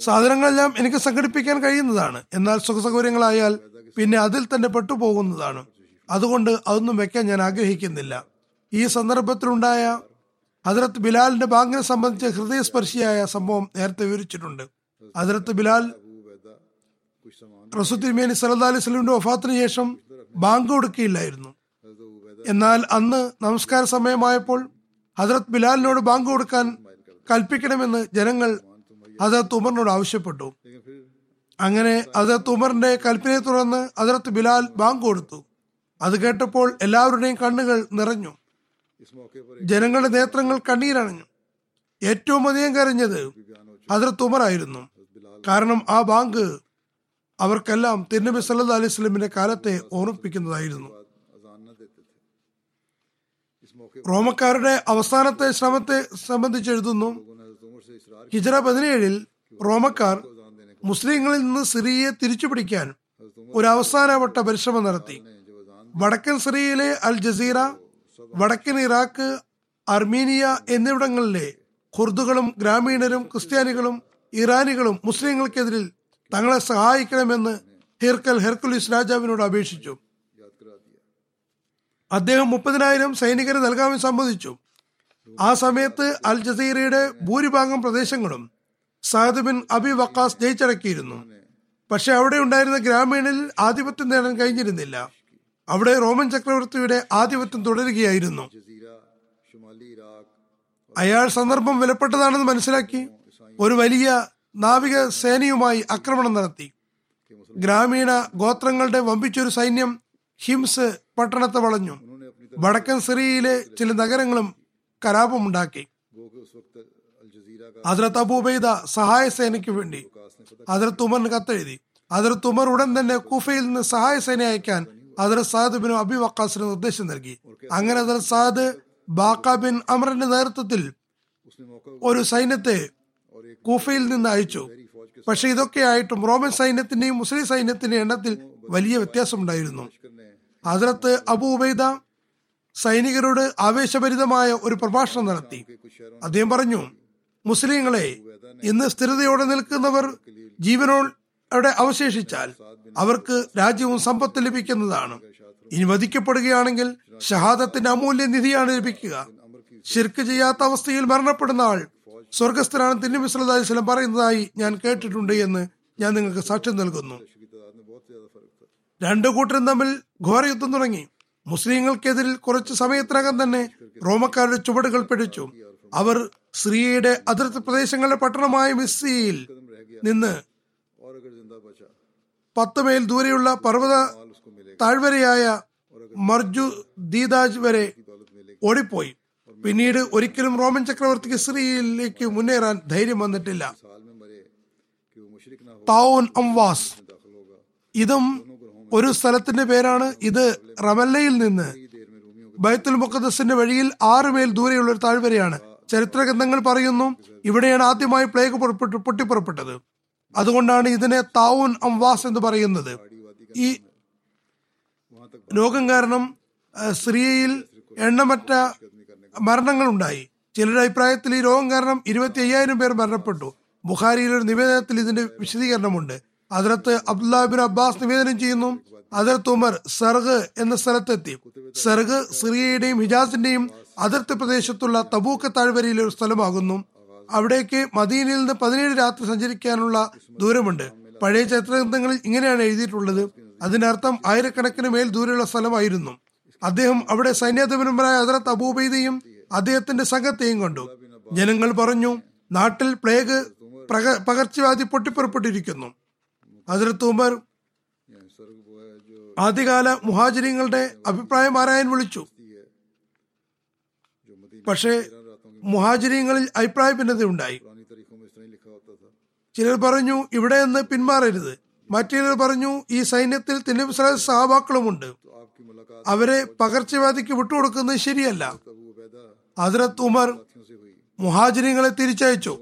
S2: സാധനങ്ങളെല്ലാം എനിക്ക് സംഘടിപ്പിക്കാൻ കഴിയുന്നതാണ്. എന്നാൽ സുഖസൗകര്യങ്ങളായാൽ പിന്നെ അതിൽ തന്നെ പെട്ടുപോകുന്നതാണ്. അതുകൊണ്ട് അതൊന്നും വെക്കാൻ ഞാൻ ആഗ്രഹിക്കുന്നില്ല. ഈ സന്ദർഭത്തിലുണ്ടായ അതിർത്ത് ബിലാലിന്റെ ബാങ്കിനെ സംബന്ധിച്ച ഹൃദയസ്പർശിയായ സംഭവം നേരത്തെ വിവരിച്ചിട്ടുണ്ട്. അതിർത്ത് ബിലാൽ റസുദ്ദീൻ സലദ് അലൈഹി സ്വലമിന്റെ വഫാത്തിന് ശേഷം ബാങ്ക് കൊടുക്കുകയില്ലായിരുന്നു. എന്നാൽ അന്ന് നമസ്കാര സമയമായപ്പോൾ ഹജറത് ബിലാലിനോട് ബാങ്ക് കൊടുക്കാൻ കൽപ്പിക്കണമെന്ന് ജനങ്ങൾ ഹജറത്ത് ഉമറിനോട് ആവശ്യപ്പെട്ടു. അങ്ങനെ ഹജറത്ത് ഉമറിന്റെ കൽപ്പനയെ തുടർന്ന് ഹജറത്ത് ബിലാൽ ബാങ്ക് കൊടുത്തു. അത് കേട്ടപ്പോൾ എല്ലാവരുടെയും കണ്ണുകൾ നിറഞ്ഞു. ജനങ്ങളുടെ നേത്രങ്ങൾ കണ്ണീരണഞ്ഞു. ഏറ്റവും അധികം കരഞ്ഞത് ഹജറത്ത്
S1: ഉമറായിരുന്നു.
S2: കാരണം ആ ബാങ്ക് അവർക്കെല്ലാം തിരുനബി സല്ലാ അലൈഹി സ്വലമിന്റെ കാലത്തെ ഓർമ്മിപ്പിക്കുന്നതായിരുന്നു. റോമക്കാരുടെ അവസാനത്തെ ശ്രമത്തെ സംബന്ധിച്ച് എഴുതുന്നു. ഹിജറ പതിനേഴിൽ റോമക്കാർ മുസ്ലിങ്ങളിൽ നിന്ന് സിറിയയെ തിരിച്ചുപിടിക്കാൻ ഒരു അവസാനവട്ട പരിശ്രമം നടത്തി. വടക്കൻ സിറിയയിലെ അൽ ജസീറ വടക്കൻ ഇറാഖ് അർമീനിയ എന്നിവിടങ്ങളിലെ ഖുർദുകളും ഗ്രാമീണരും ക്രിസ്ത്യാനികളും ഇറാനികളും മുസ്ലിങ്ങൾക്കെതിരിൽ തങ്ങളെ സഹായിക്കണമെന്ന് ഹിർക്കൽ ഹെർക്കുലിസ് രാജാവിനോട് അപേക്ഷിച്ചു. അദ്ദേഹം മുപ്പതിനായിരം സൈനികരെ നൽകാമെന്ന് സമ്മതിച്ചു. ആ സമയത്ത് അൽ ജസീറയുടെ ഭൂരിഭാഗം പ്രദേശങ്ങളും സഹദ് ബിൻ അബി വക്കാസ് ജയിച്ചടക്കിയിരുന്നു. പക്ഷെ അവിടെ ഉണ്ടായിരുന്ന ഗ്രാമീണിൽ ആധിപത്യം നേടാൻ കഴിഞ്ഞിരുന്നില്ല. അവിടെ റോമൻ ചക്രവർത്തിയുടെ ആധിപത്യം തുടരുകയായിരുന്നു. അയാൾ സന്ദർഭം വിലപ്പെട്ടതാണെന്ന് മനസ്സിലാക്കി ഒരു വലിയ നാവികസേനയുമായി ആക്രമണം നടത്തി. ഗ്രാമീണ ഗോത്രങ്ങളുടെ വമ്പിച്ചൊരു സൈന്യം ഹിംസ് പട്ടണത്തെ വളഞ്ഞു. വടക്കൻ സിറിയയിലെ ചില നഗരങ്ങളും കലാപമുണ്ടാക്കി അതിർത്ത് അബൂബൈദ സഹായ സേനയ്ക്ക് വേണ്ടി അതിർത്ത് ഉമറിന് കത്തെഴുതി. അതിർത്ത് ഉമർ ഉടൻ തന്നെ കുഫയിൽ നിന്ന് സഹായ സേന അയക്കാൻ അതിർ സാദ് ബിൻ അബി വക്കാസിന് നിർദ്ദേശം നൽകി. അങ്ങനെ അതിർ സാദ് ബാക്ക ബിൻ അമറിന്റെ നേതൃത്വത്തിൽ ഒരു സൈന്യത്തെ കൂഫയിൽ നിന്ന് അയച്ചു. പക്ഷെ ഇതൊക്കെ ആയിട്ടും റോമൻ സൈന്യത്തിന്റെയും മുസ്ലിം സൈന്യത്തിന്റെയും എണ്ണത്തിൽ വലിയ വ്യത്യാസമുണ്ടായിരുന്നു. അതിലത്ത് അബു ഉബൈദ സൈനികരോട് ആവേശഭരിതമായ ഒരു പ്രഭാഷണം നടത്തി. അദ്ദേഹം പറഞ്ഞു മുസ്ലിങ്ങളെ ഇന്ന് സ്ഥിരതയോടെ നിൽക്കുന്നവർ ജീവനോടെ അവശേഷിച്ചാൽ അവർക്ക് രാജ്യവും സമ്പത്ത് ലഭിക്കുന്നതാണ്. ഇനി വധിക്കപ്പെടുകയാണെങ്കിൽ ഷഹാദത്തിന്റെ അമൂല്യ നിധിയാണ് ലഭിക്കുക. ശിർക്ക് ചെയ്യാത്ത അവസ്ഥയിൽ മരണപ്പെടുന്ന ആൾ സ്വർഗസ്ഥനാണ് തിരുനബി സല്ലല്ലാഹു അലൈഹി വസല്ലം പറയുന്നതായി ഞാൻ കേട്ടിട്ടുണ്ട് എന്ന് ഞാൻ നിങ്ങൾക്ക് സാക്ഷ്യം നൽകുന്നു. രണ്ടു കൂട്ടരും തമ്മിൽ ഘോരയുദ്ധം തുടങ്ങി. മുസ്ലിങ്ങൾക്കെതിരിൽ കുറച്ചു സമയത്തിനകം തന്നെ റോമക്കാരുടെ ചുവടുകൾ പിടിച്ചു. അവർ സ്ത്രീയുടെ അതിർത്തി പ്രദേശങ്ങളുടെ പട്ടണമായ മിസ്സിയിൽ നിന്ന് പത്ത് മൈൽ ദൂരെയുള്ള
S1: പർവത
S2: താഴ്വരയായ മർജു ദീദാജ് വരെ ഓടിപ്പോയി. പിന്നീട് ഒരിക്കലും റോമൻ ചക്രവർത്തിക്ക് സിറിയയിലേക്ക് മുന്നേറാൻ ധൈര്യം വന്നിട്ടില്ല. അംവാസ്. ഇതും ഒരു സ്ഥലത്തിന്റെ പേരാണ്. ഇത് റമല്ലയിൽ നിന്ന് ബൈത്തുൽ മുഖദ്സിന്റെ വഴിയിൽ ആറ് മേൽ ദൂരെയുള്ള ഒരു താഴ്വരയാണ് ചരിത്ര ഗ്രന്ഥങ്ങൾ പറയുന്നു ഇവിടെയാണ് ആദ്യമായി പ്ലേഗ് പൊട്ടിപ്പുറപ്പെട്ടത്. അതുകൊണ്ടാണ് ഇതിനെ താവുൻ അംവാസ് എന്ന് പറയുന്നത്. ഈ രോഗം കാരണം സിറിയയിൽ എണ്ണമറ്റ മരണങ്ങൾ ഉണ്ടായി ചിലരുടെ അഭിപ്രായത്തിൽ ഈ രോഗം കാരണം ഇരുപത്തി അയ്യായിരം പേർ മരണപ്പെട്ടു. ബുഖാരിയിലെ ഒരു നിവേദനത്തിൽ ഇതിന്റെ വിശദീകരണമുണ്ട്. അതിർത്ത് അബ്ദുല്ലാബിൻ അബ്ബാസ് നിവേദനം ചെയ്യുന്നു. അതിർത്ത് ഉമർ സർഗ് എന്ന സ്ഥലത്തെത്തി. സർഗ് സിറിയയുടെയും ഹിജാസിന്റെയും അതിർത്തി പ്രദേശത്തുള്ള തബൂക്ക താഴ്വരയിലെ ഒരു സ്ഥലമാകുന്നു. അവിടേക്ക് മദീനിൽ നിന്ന് പതിനേഴ് രാത്രി സഞ്ചരിക്കാനുള്ള ദൂരമുണ്ട്. പഴയ ചരിത്രഗ്രന്ഥങ്ങളിൽ ഇങ്ങനെയാണ് എഴുതിയിട്ടുള്ളത്. അതിനർത്ഥം ആയിരക്കണക്കിന് മേൽ ദൂരെയുള്ള സ്ഥലമായിരുന്നു. അദ്ദേഹം അവിടെ സൈന്യാധിപനുമായ ഹസരത്ത് അബൂബൈദയും അദ്ദേഹത്തിന്റെ സംഘത്തെയും കണ്ടു. ജനങ്ങൾ പറഞ്ഞു നാട്ടിൽ പ്ലേഗ് പകർച്ചവ്യാധി പൊട്ടിപ്പുറപ്പെട്ടിരിക്കുന്നു. ഹസരത്ത് ഉമർ ആദ്യകാല മുഹാജിരിങ്ങളുടെ അഭിപ്രായം ആരായാൻ വിളിച്ചു. പക്ഷേ മുഹാജിരിങ്ങളിൽ അഭിപ്രായ ഭിന്നതയുണ്ടായി ചിലർ പറഞ്ഞു ഇവിടെ നിന്ന് പിന്മാറരുത്. മറ്റു ചിലർ പറഞ്ഞു ഈ സൈന്യത്തിൽ തിരുവിശ്രാസ് സഹാബാക്കളുമുണ്ട് അവരെ പകർച്ചവ്യാധിക്ക് വിട്ടുകൊടുക്കുന്നത് ശരിയല്ല. അതിരത്ത് ഉമർ മുഹാജിനികളെ തിരിച്ചയച്ചു.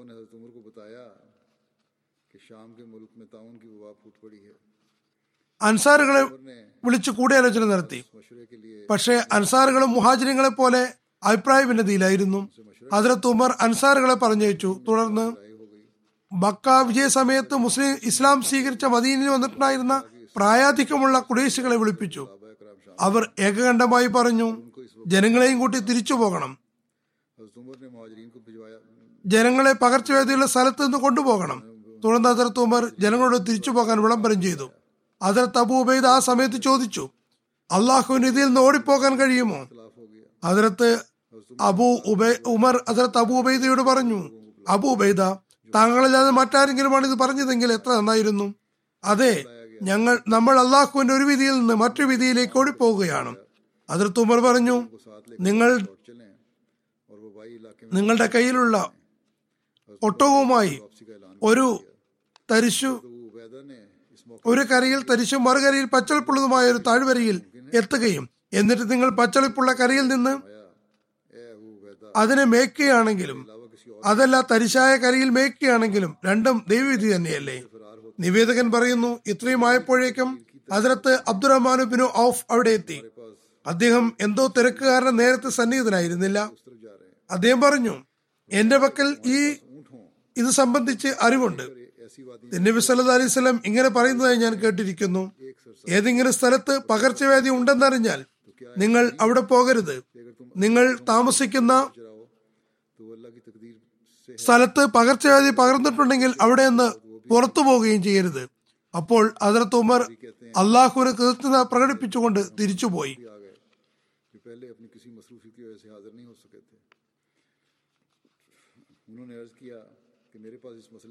S2: അൻസാറുകളെ വിളിച്ചു കൂടിയാലോചന നടത്തി. പക്ഷേ അൻസാറുകളും മുഹാജിനികളെ പോലെ അഭിപ്രായ ഭിന്നതയിലായിരുന്നു അതിരത്ത് ഉമർ അൻസാറുകളെ പറഞ്ഞയച്ചു. തുടർന്ന് മക്ക വിജയ സമയത്ത് മുസ്ലിം ഇസ്ലാം സ്വീകരിച്ച മദീനിൽ വന്നിട്ടുണ്ടായിരുന്ന പ്രായാധിക്യമുള്ള കുടേശികളെ വിളിപ്പിച്ചു. അവർ ഏകകണ്ഠമായി പറഞ്ഞു ജനങ്ങളെയും കൂട്ടി തിരിച്ചു പോകണം. ജനങ്ങളെ പകർച്ചവ്യാധിയുള്ള സ്ഥലത്ത് നിന്ന് കൊണ്ടുപോകണം. തുടർന്ന് അതിർത്ത് ഉമർ ജനങ്ങളോട് തിരിച്ചു പോകാൻ വിളംബരം ചെയ്തു. അതിർത്ത് അബു ഉബൈദ് ആ സമയത്ത് ചോദിച്ചു അള്ളാഹുവിന് ഇതിൽ നിന്ന് ഓടിപ്പോകാൻ കഴിയുമോ? അതിർത്ത് അബു ഉബൈ ഉമർ അതിർത്ത് അബു ഉബൈദയോട് പറഞ്ഞു അബു ഉബൈദ താങ്കളില്ലാതെ മറ്റാരെങ്കിലുമാണ് ഇത് പറഞ്ഞതെങ്കിൽ എത്ര നന്നായിരുന്നു? അതെ ഞങ്ങൾ നമ്മൾ അള്ളാഹുവിന്റെ ഒരു വിധിയിൽ നിന്ന് മറ്റു വിധിയിലേക്ക് ഓടിപ്പോവുകയാണ് അതിർത്ത് ഉമർ പറഞ്ഞു നിങ്ങൾ നിങ്ങളുടെ കയ്യിലുള്ള ഒട്ടകവുമായി ഒരു തരിശു ഒരു കരയിൽ തരിശും മറുകരയിൽ പച്ചളിപ്പുള്ളതുമായ ഒരു താഴ്വരയിൽ എത്തുകയും എന്നിട്ട് നിങ്ങൾ പച്ചളിപ്പുള്ള കരയിൽ നിന്ന് അതിനെ മേക്കുകയാണെങ്കിലും അതല്ല തരിശായ കരയിൽ മേക്കുകയാണെങ്കിലും രണ്ടും ദൈവവിധി തന്നെയല്ലേ? നിവേദകൻ പറയുന്നു ഇത്രയുമായപ്പോഴേക്കും അതിലത്ത് അബ്ദുറഹ്മാൻ ബിനു ഔഫ് അവിടെ എത്തി. അദ്ദേഹം എന്തോ തിരക്കുകാരനെ നേരത്തെ സന്നിഹിതനായിരുന്നില്ല. അദ്ദേഹം പറഞ്ഞു എന്റെ പക്കൽ ഈ ഇത് സംബന്ധിച്ച് അറിവുണ്ട്. നബി സല്ലു അലൈഹി സ്വലം ഇങ്ങനെ പറയുന്നതായി ഞാൻ കേട്ടിരിക്കുന്നു. ഏതെങ്കിലും സ്ഥലത്ത് പകർച്ചവ്യാധി ഉണ്ടെന്നറിഞ്ഞാൽ നിങ്ങൾ അവിടെ പോകരുത്. നിങ്ങൾ താമസിക്കുന്ന സ്ഥലത്ത് പകർച്ചവ്യാധി പകർന്നിട്ടുണ്ടെങ്കിൽ അവിടെ നിന്ന് പുറത്തു പോവുകയും ചെയ്യരുത്. അപ്പോൾ അതിർത്ത് ഉമർ അള്ളാഹുവിന് കൃത്യത പ്രകടിപ്പിച്ചുകൊണ്ട് തിരിച്ചുപോയി.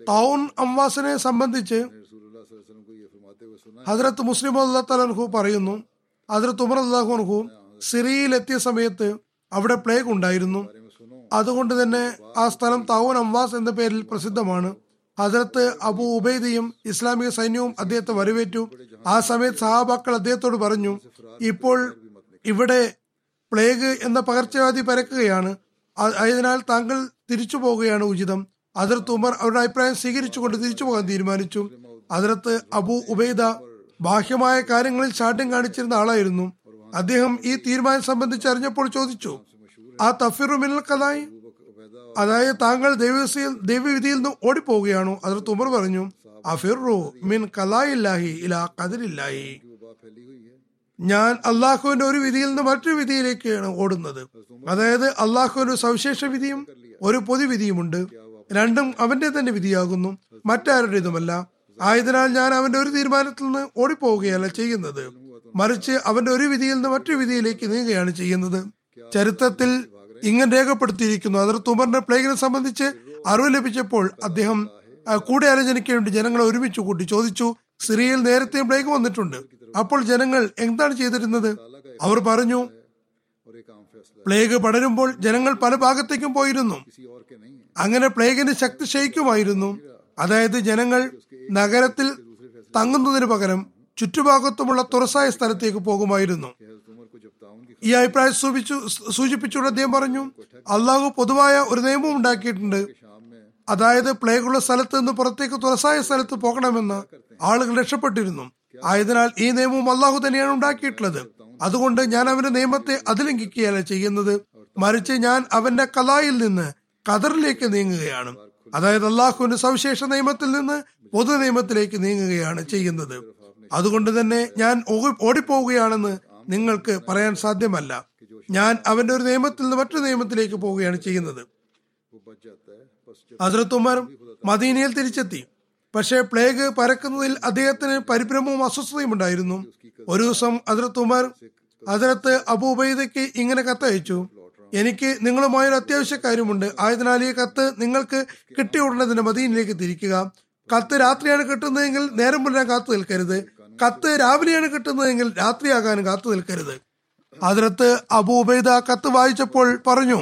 S2: ടൗൺ അംവാസിനെ സംബന്ധിച്ച് ഹജ്രത്ത് മുസ്ലിം അള്ളാഹ് പറയുന്നു ഹജ്രത്ത് ഉമർ അള്ളാഹുഹു സിറിയയിലെത്തിയ സമയത്ത് അവിടെ പ്ലേഗ് ഉണ്ടായിരുന്നു. അതുകൊണ്ട് തന്നെ ആ സ്ഥലം തൗൻ അംവാസ് എന്ന പേരിൽ പ്രസിദ്ധമാണ്. ഹസരത്ത് അബു ഉബൈദയും ഇസ്ലാമിക സൈന്യവും അദ്ദേഹത്തെ വരവേറ്റു. ആ സമയത്ത് സഹാബാക്കൾ അദ്ദേഹത്തോട് പറഞ്ഞു ഇപ്പോൾ ഇവിടെ പ്ലേഗ് എന്ന പകർച്ചവ്യാധി പരക്കുകയാണ്. ആയതിനാൽ താങ്കൾ തിരിച്ചു പോവുകയാണ് ഉചിതം. അതിർത്ത് ഉമർ അവരുടെ അഭിപ്രായം സ്വീകരിച്ചുകൊണ്ട് തിരിച്ചു പോകാൻ തീരുമാനിച്ചു. അതിർത്ത് അബു ഉബൈദ ബാഹ്യമായ കാര്യങ്ങളിൽ ചാട്ടം കാണിച്ചിരുന്ന ആളായിരുന്നു. അദ്ദേഹം ഈ തീരുമാനം സംബന്ധിച്ച് അറിഞ്ഞപ്പോൾ ചോദിച്ചു ആ തഫീറുമിനൽ കഥായി അതായത് താങ്കൾ ദൈവസ്ഥയിൽ ദൈവവിധിയിൽ നിന്ന് ഓടിപ്പോവുകയാണോ? അതിൽ തുമർ പറഞ്ഞു അഫിറു മിൻ കലായില്ലാഹി ഇല
S1: കതിരില്ലായി
S2: ഞാൻ അള്ളാഹുവിന്റെ ഒരു വിധിയിൽ നിന്ന് മറ്റൊരു വിധിയിലേക്കാണ് ഓടുന്നത്. അതായത് അള്ളാഹുവിന്റെ സവിശേഷ വിധിയും ഒരു പൊതുവിധിയുമുണ്ട് രണ്ടും അവന്റെ തന്നെ വിധിയാകുന്നു മറ്റാരുടേതുമല്ല. ആയതിനാൽ ഞാൻ അവന്റെ ഒരു തീരുമാനത്തിൽ നിന്ന് ഓടിപ്പോവുകയല്ല ചെയ്യുന്നത്. മറിച്ച് അവന്റെ ഒരു വിധിയിൽ നിന്ന് മറ്റൊരു വിധിയിലേക്ക് നീങ്ങുകയാണ് ചെയ്യുന്നത്. ചരിത്രത്തിൽ ഇങ്ങനെ രേഖപ്പെടുത്തിയിരിക്കുന്നു. അതിർത്ത് ഉമറിന്റെ പ്ലേഗിനെ സംബന്ധിച്ച് അറിവ് ലഭിച്ചപ്പോൾ അദ്ദേഹം കൂടെ ആലോചനയ്ക്കേണ്ടി ജനങ്ങളെ ഒരുമിച്ച് കൂട്ടി ചോദിച്ചു സിറിയയിൽ നേരത്തെ പ്ലേഗ് വന്നിട്ടുണ്ട്. അപ്പോൾ ജനങ്ങൾ എന്താണ് ചെയ്തിരുന്നത്? അവർ പറഞ്ഞു പ്ലേഗ് പടരുമ്പോൾ ജനങ്ങൾ പല ഭാഗത്തേക്കും പോയിരുന്നു. അങ്ങനെ പ്ലേഗിന് ശക്തി ക്ഷയിക്കുമായിരുന്നു. അതായത് ജനങ്ങൾ നഗരത്തിൽ തങ്ങുന്നതിന് പകരം ചുറ്റുഭാഗത്തുമുള്ള തുറസായ സ്ഥലത്തേക്ക് പോകുമായിരുന്നു. ഈ അഭിപ്രായം സൂചിപ്പിച്ചു സൂചിപ്പിച്ചുകൊണ്ട് അദ്ദേഹം പറഞ്ഞു അള്ളാഹു പൊതുവായ ഒരു നിയമം ഉണ്ടാക്കിയിട്ടുണ്ട്. അതായത് പ്ലേഗുള്ള സ്ഥലത്ത് നിന്ന് പുറത്തേക്ക് തുറസായ സ്ഥലത്ത് പോകണമെന്ന് ആളുകൾ രക്ഷപ്പെട്ടിരുന്നു. ആയതിനാൽ ഈ നിയമവും അള്ളാഹു തന്നെയാണ് ഉണ്ടാക്കിയിട്ടുള്ളത്. അതുകൊണ്ട് ഞാൻ അവന്റെ നിയമത്തെ അതിലംഘിക്കുകയല്ല ചെയ്യുന്നത്. മറിച്ച് ഞാൻ അവന്റെ കലായിൽ നിന്ന് കതറിലേക്ക് നീങ്ങുകയാണ്. അതായത് അള്ളാഹുവിന്റെ സവിശേഷ നിയമത്തിൽ നിന്ന് പൊതു നിയമത്തിലേക്ക് നീങ്ങുകയാണ് ചെയ്യുന്നത്. അതുകൊണ്ട് തന്നെ ഞാൻ ഓടിപ്പോവുകയാണെന്ന് നിങ്ങൾക്ക് പറയാൻ സാധ്യമല്ല. ഞാൻ അവന്റെ ഒരു നിയമത്തിൽ നിന്ന് മറ്റൊരു നിയമത്തിലേക്ക് പോവുകയാണ് ചെയ്യുന്നത്. ഹസ്രത്ത് ഉമർ മദീനയിൽ തിരിച്ചെത്തി. പക്ഷേ പ്ലേഗ് പരക്കുന്നതിൽ അദ്ദേഹത്തിന് പരിഭ്രമവും അസ്വസ്ഥതയും ഉണ്ടായിരുന്നു. ഒരു ദിവസം ഹസ്രത്ത് ഉമർ ഹസ്രത്ത് അബൂബൈദയ്ക്ക് ഇങ്ങനെ കത്തയച്ചു എനിക്ക് നിങ്ങളുമായി ഒരു അത്യാവശ്യ കാര്യമുണ്ട്. ആയതിനാൽ ഈ കത്ത് നിങ്ങൾക്ക് കിട്ടിയ ഉടനെ തന്നെ മദീനിലേക്ക് തിരിക്കുക. കത്ത് രാത്രിയാണ് കിട്ടുന്നതെങ്കിൽ നേരം മുന്നേ കാത്തു നിൽക്കരുത്. കത്ത് രാവിലെയാണ് കിട്ടുന്നതെങ്കിൽ രാത്രിയാകാനും കാത്തു നിൽക്കരുത്. അതിലത്ത് അബൂബൈദ കത്ത് വായിച്ചപ്പോൾ പറഞ്ഞു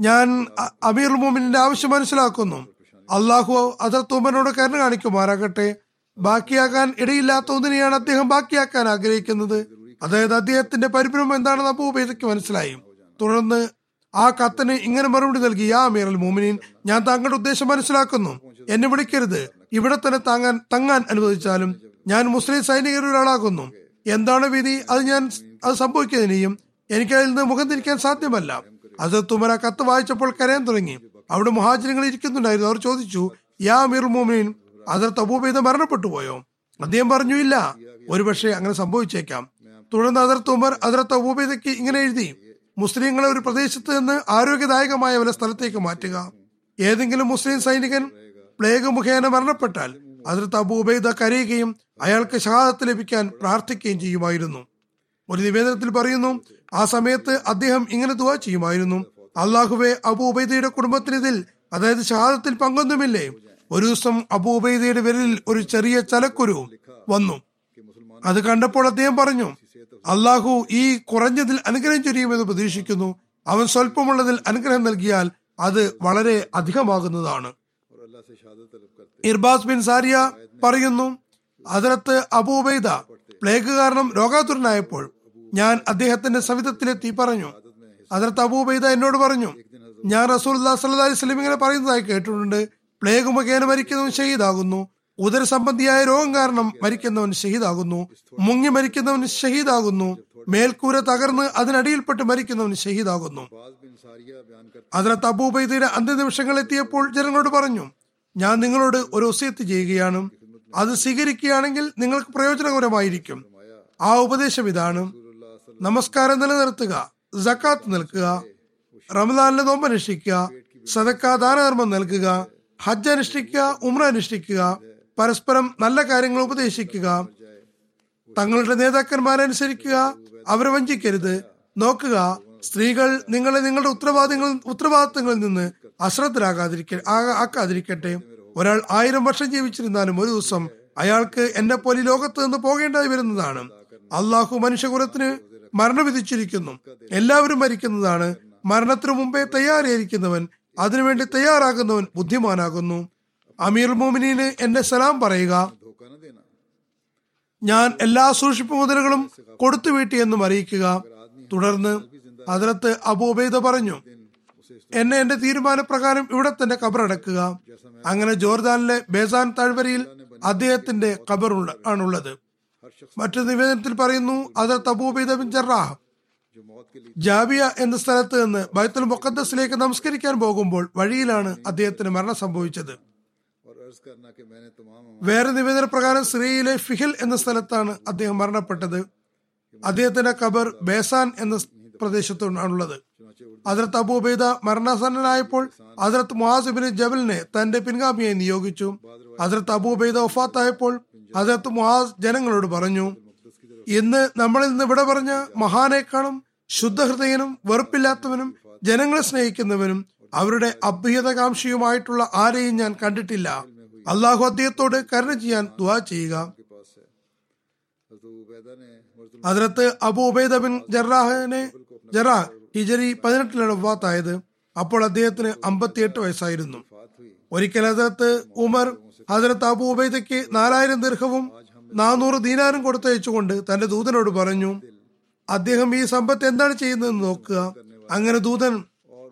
S2: ഞാൻ അമീർ മോമിനിന്റെ ആവശ്യം മനസ്സിലാക്കുന്നു. അള്ളാഹു അതിർത്ത് ഉമ്മനോട് കരുണ കാണിക്കുമാറാകട്ടെ. ബാക്കിയാക്കാൻ ഇടയില്ലാത്ത ഒന്നിനെയാണ് അദ്ദേഹം ബാക്കിയാക്കാൻ ആഗ്രഹിക്കുന്നത്. അതായത് അദ്ദേഹത്തിന്റെ പരിഭ്രമം എന്താണെന്ന് അബൂബൈദയ്ക്ക് മനസ്സിലായി. തുടർന്ന് ആ കത്തിന് ഇങ്ങനെ മറുപടി നൽകി യാ അമീർ അൽ മോമിനിൻ ഞാൻ താങ്കളുടെ ഉദ്ദേശം മനസ്സിലാക്കുന്നു. എന്നെ വിളിക്കരുത്. ഇവിടെ തന്നെ താങ്ങാൻ തങ്ങാൻ അനുവദിച്ചാലും ഞാൻ മുസ്ലിം സൈനികരിൽ ഒരാളാകുന്നു. എന്താണ് വിധി? അത് ഞാൻ അത് സംഭവിക്കുന്നതിനെയും എനിക്ക് അതിൽ നിന്ന് മുഖം തിരിക്കാൻ സാധ്യമല്ല. അത് തുമര കത്ത് വായിച്ചപ്പോൾ കരയാൻ തുടങ്ങി. അവിടെ മഹാജനങ്ങൾ ഇരിക്കുന്നുണ്ടായിരുന്നു. അവർ ചോദിച്ചു യാ മിർ മോമിൻ അതർ അബൂബൈദ മരണപ്പെട്ടു പോയോ? അദ്ദേഹം പറഞ്ഞു ഇല്ല. ഒരുപക്ഷെ അങ്ങനെ സംഭവിച്ചേക്കാം. തുടർന്ന് അതർ തുമർ അതർ അബൂബൈദയ്ക്ക് ഇങ്ങനെ എഴുതി മുസ്ലിങ്ങളെ ഒരു പ്രദേശത്ത് നിന്ന് ആരോഗ്യദായകമായ വല്ല സ്ഥലത്തേക്ക് മാറ്റുക. ഏതെങ്കിലും മുസ്ലിം സൈനികൻ പ്ലേഗ് മുഖേന മരണപ്പെട്ടാൽ അതിർത്ത് അബൂബൈദ കരയുകയും അയാൾക്ക് ഷഹാദത്ത് ലഭിക്കാൻ പ്രാർത്ഥിക്കുകയും ചെയ്യുമായിരുന്നു. ഒരു നിവേദനത്തിൽ പറയുന്നു ആ സമയത്ത് അദ്ദേഹം ഇങ്ങനെ ദുവാ ചെയ്യുമായിരുന്നു. അള്ളാഹുവെ അബൂബൈദയുടെ കുടുംബത്തിനിതിൽ അതായത് ഷഹാദത്തിൽ പങ്കൊന്നുമില്ലേ? ഒരു ദിവസം അബൂബൈദയുടെ വിരലിൽ ഒരു ചെറിയ ചലക്കുരു വന്നു. അത് കണ്ടപ്പോൾ അദ്ദേഹം പറഞ്ഞു അള്ളാഹു ഈ കുറഞ്ഞതിൽ അനുഗ്രഹം ചൊരിയുമെന്ന് പ്രതീക്ഷിക്കുന്നു. അവൻ സ്വല്പമുള്ളതിൽ അനുഗ്രഹം നൽകിയാൽ അത് വളരെ അധികമാകുന്നതാണ്. ഇർബാസ് ബിൻ സാരിയ പറയുന്നു അതിലത്ത് അബൂബൈദ പ്ലേഗ് കാരണം രോഗാതുരനായപ്പോൾ ഞാൻ അദ്ദേഹത്തിന്റെ സവിധത്തിലെത്തി പറഞ്ഞു. അതിലത്ത് അബൂബൈദ എന്നോട് പറഞ്ഞു ഞാൻ റസൂൽ അലൈഹി സ്വലം ഇങ്ങനെ പറയുന്നതായി കേട്ടിട്ടുണ്ട്. പ്ലേഗ് മുഖേന മരിക്കുന്നവൻ ഷഹീദാകുന്നു. ഉദര സംബന്ധിയായ രോഗം കാരണം മരിക്കുന്നവൻ ഷഹീദാകുന്നു. മുങ്ങി മരിക്കുന്നവൻ ഷഹീദാകുന്നു. മേൽക്കൂര തകർന്ന് അതിനടിയിൽപ്പെട്ട് മരിക്കുന്നവൻ ഷഹീദാകുന്നു. അതിലത്ത് അബൂബൈദയുടെ അന്ത്യനിമിഷങ്ങൾ എത്തിയപ്പോൾ ജനങ്ങളോട് പറഞ്ഞു ഞാൻ നിങ്ങളോട് ഒരു ഒസിയത്ത് ചെയ്യുകയാണ്. അത് സ്വീകരിക്കുകയാണെങ്കിൽ നിങ്ങൾക്ക് പ്രയോജനകരമായിരിക്കും. ആ ഉപദേശം ഇതാണ്. നമസ്കാരം നിലനിർത്തുക ജക്കാത്ത് നൽകുക റമദാനിലെ നോമ്പ് അനുഷ്ഠിക്കുക സദക്ക ദാനധർമ്മം നൽകുക ഹജ്ജ് അനുഷ്ഠിക്കുക ഉമ്ര അനുഷ്ഠിക്കുക പരസ്പരം നല്ല കാര്യങ്ങൾ ഉപദേശിക്കുക തങ്ങളുടെ നേതാക്കന്മാരെ അനുസരിക്കുക അവരെ വഞ്ചിക്കരുത് നോക്കുക സ്ത്രീകൾ നിങ്ങളെ നിങ്ങളുടെ ഉത്തരവാദിങ്ങൾ ഉത്തരവാദിത്തങ്ങളിൽ നിന്ന് അശ്രദ്ധരാകാതിരിക്ക ആക്കാതിരിക്കട്ടെ. ഒരാൾ ആയിരം വർഷം ജീവിച്ചിരുന്നാലും ഒരു ദിവസം അയാൾക്ക് എന്നെ പോലെ ലോകത്ത് നിന്ന് പോകേണ്ടായി വരുന്നതാണ്. അള്ളാഹു മനുഷ്യകുലത്തിന് മരണം വിധിച്ചിരിക്കുന്നു. എല്ലാവരും മരിക്കുന്നതാണ്. മരണത്തിനു മുമ്പേ തയ്യാറായിരിക്കുന്നവൻ അതിനുവേണ്ടി തയ്യാറാകുന്നവൻ ബുദ്ധിമാനാകുന്നു. അമീർ മോമിനീന് എന്നെ സലാം പറയുക. ഞാൻ എല്ലാ സൂക്ഷിപ്പ് മുതലുകളും കൊടുത്തു വീട്ടിയെന്നും അറിയിക്കുക. തുടർന്ന് അതിലത്ത് അബൂബൈദ പറഞ്ഞു എന്നെ എന്റെ തീരുമാനപ്രകാരം ഇവിടെ തന്നെ ഖബറടക്കുക. അങ്ങനെ ജോർദാനിലെ ബേസാൻ താഴ്വരയിൽ അദ്ദേഹത്തിന്റെ ഖബർ ആണുള്ളത്. മറ്റു നിവേദനത്തിൽ പറയുന്നു അതിർത്ത് അബൂബൈദ ബിൻ ജറാഹ് ജാബിയ എന്ന സ്ഥലത്ത് നിന്ന് ബൈത്തുൽ മുഖദ്സിലേക്ക് നമസ്കരിക്കാൻ പോകുമ്പോൾ വഴിയിലാണ് അദ്ദേഹത്തിന് മരണം സംഭവിച്ചത്. വേറെ നിവേദന പ്രകാരം സിറിയയിലെ ഫിഹിൽ എന്ന സ്ഥലത്താണ് അദ്ദേഹം മരണപ്പെട്ടത്. അദ്ദേഹത്തിന്റെ ഖബർ ബേസാൻ എന്ന പ്രദേശത്തുള്ളത് അതിർത്ത് അബൂബൈദ മരണാസന്നനായപ്പോൾ അതിർത്ത് മുഹാസിബിന് ജബലിനെ തന്റെ പിൻഗാമിയായി നിയോഗിച്ചു. അതിർത്ത് അബൂബൈദ ഒഫാത്തായപ്പോൾ അതിർത്ത് മുഹാസ് ജനങ്ങളോട് പറഞ്ഞു ഇന്ന് നമ്മളിൽ നിന്ന് ഇവിടെ പറഞ്ഞ മഹാനേക്കാളും ശുദ്ധഹൃദയനും വെറുപ്പില്ലാത്തവനും ജനങ്ങളെ സ്നേഹിക്കുന്നവനും അവരുടെ അഭ്യുതകാംക്ഷിയുമായിട്ടുള്ള ആരെയും ഞാൻ കണ്ടിട്ടില്ല. അള്ളാഹു അദ്ദേഹത്തോട് കരുണ ചെയ്യാൻ ദുവാ ചെയ്യുക. അതിലത്ത് അബു ഉബൈദ ബിൻ ജറാഹിനെ ജറാ ഹിജറി പതിനെട്ടിലാണ് വഫാത്തായത് അപ്പോൾ അദ്ദേഹത്തിന് അമ്പത്തിയെട്ട് വയസ്സായിരുന്നു. ഒരിക്കൽ ഹസരത്ത് ഉമർ ഹസരത്ത് അബു ഉബൈദയ്ക്ക് നാലായിരം ദീർഘവും നാനൂറ് ദീനാനും കൊടുത്തയച്ചുകൊണ്ട് തന്റെ ദൂതനോട് പറഞ്ഞു അദ്ദേഹം ഈ സമ്പത്ത് എന്താണ് ചെയ്യുന്നതെന്ന് നോക്കുക. അങ്ങനെ ദൂതൻ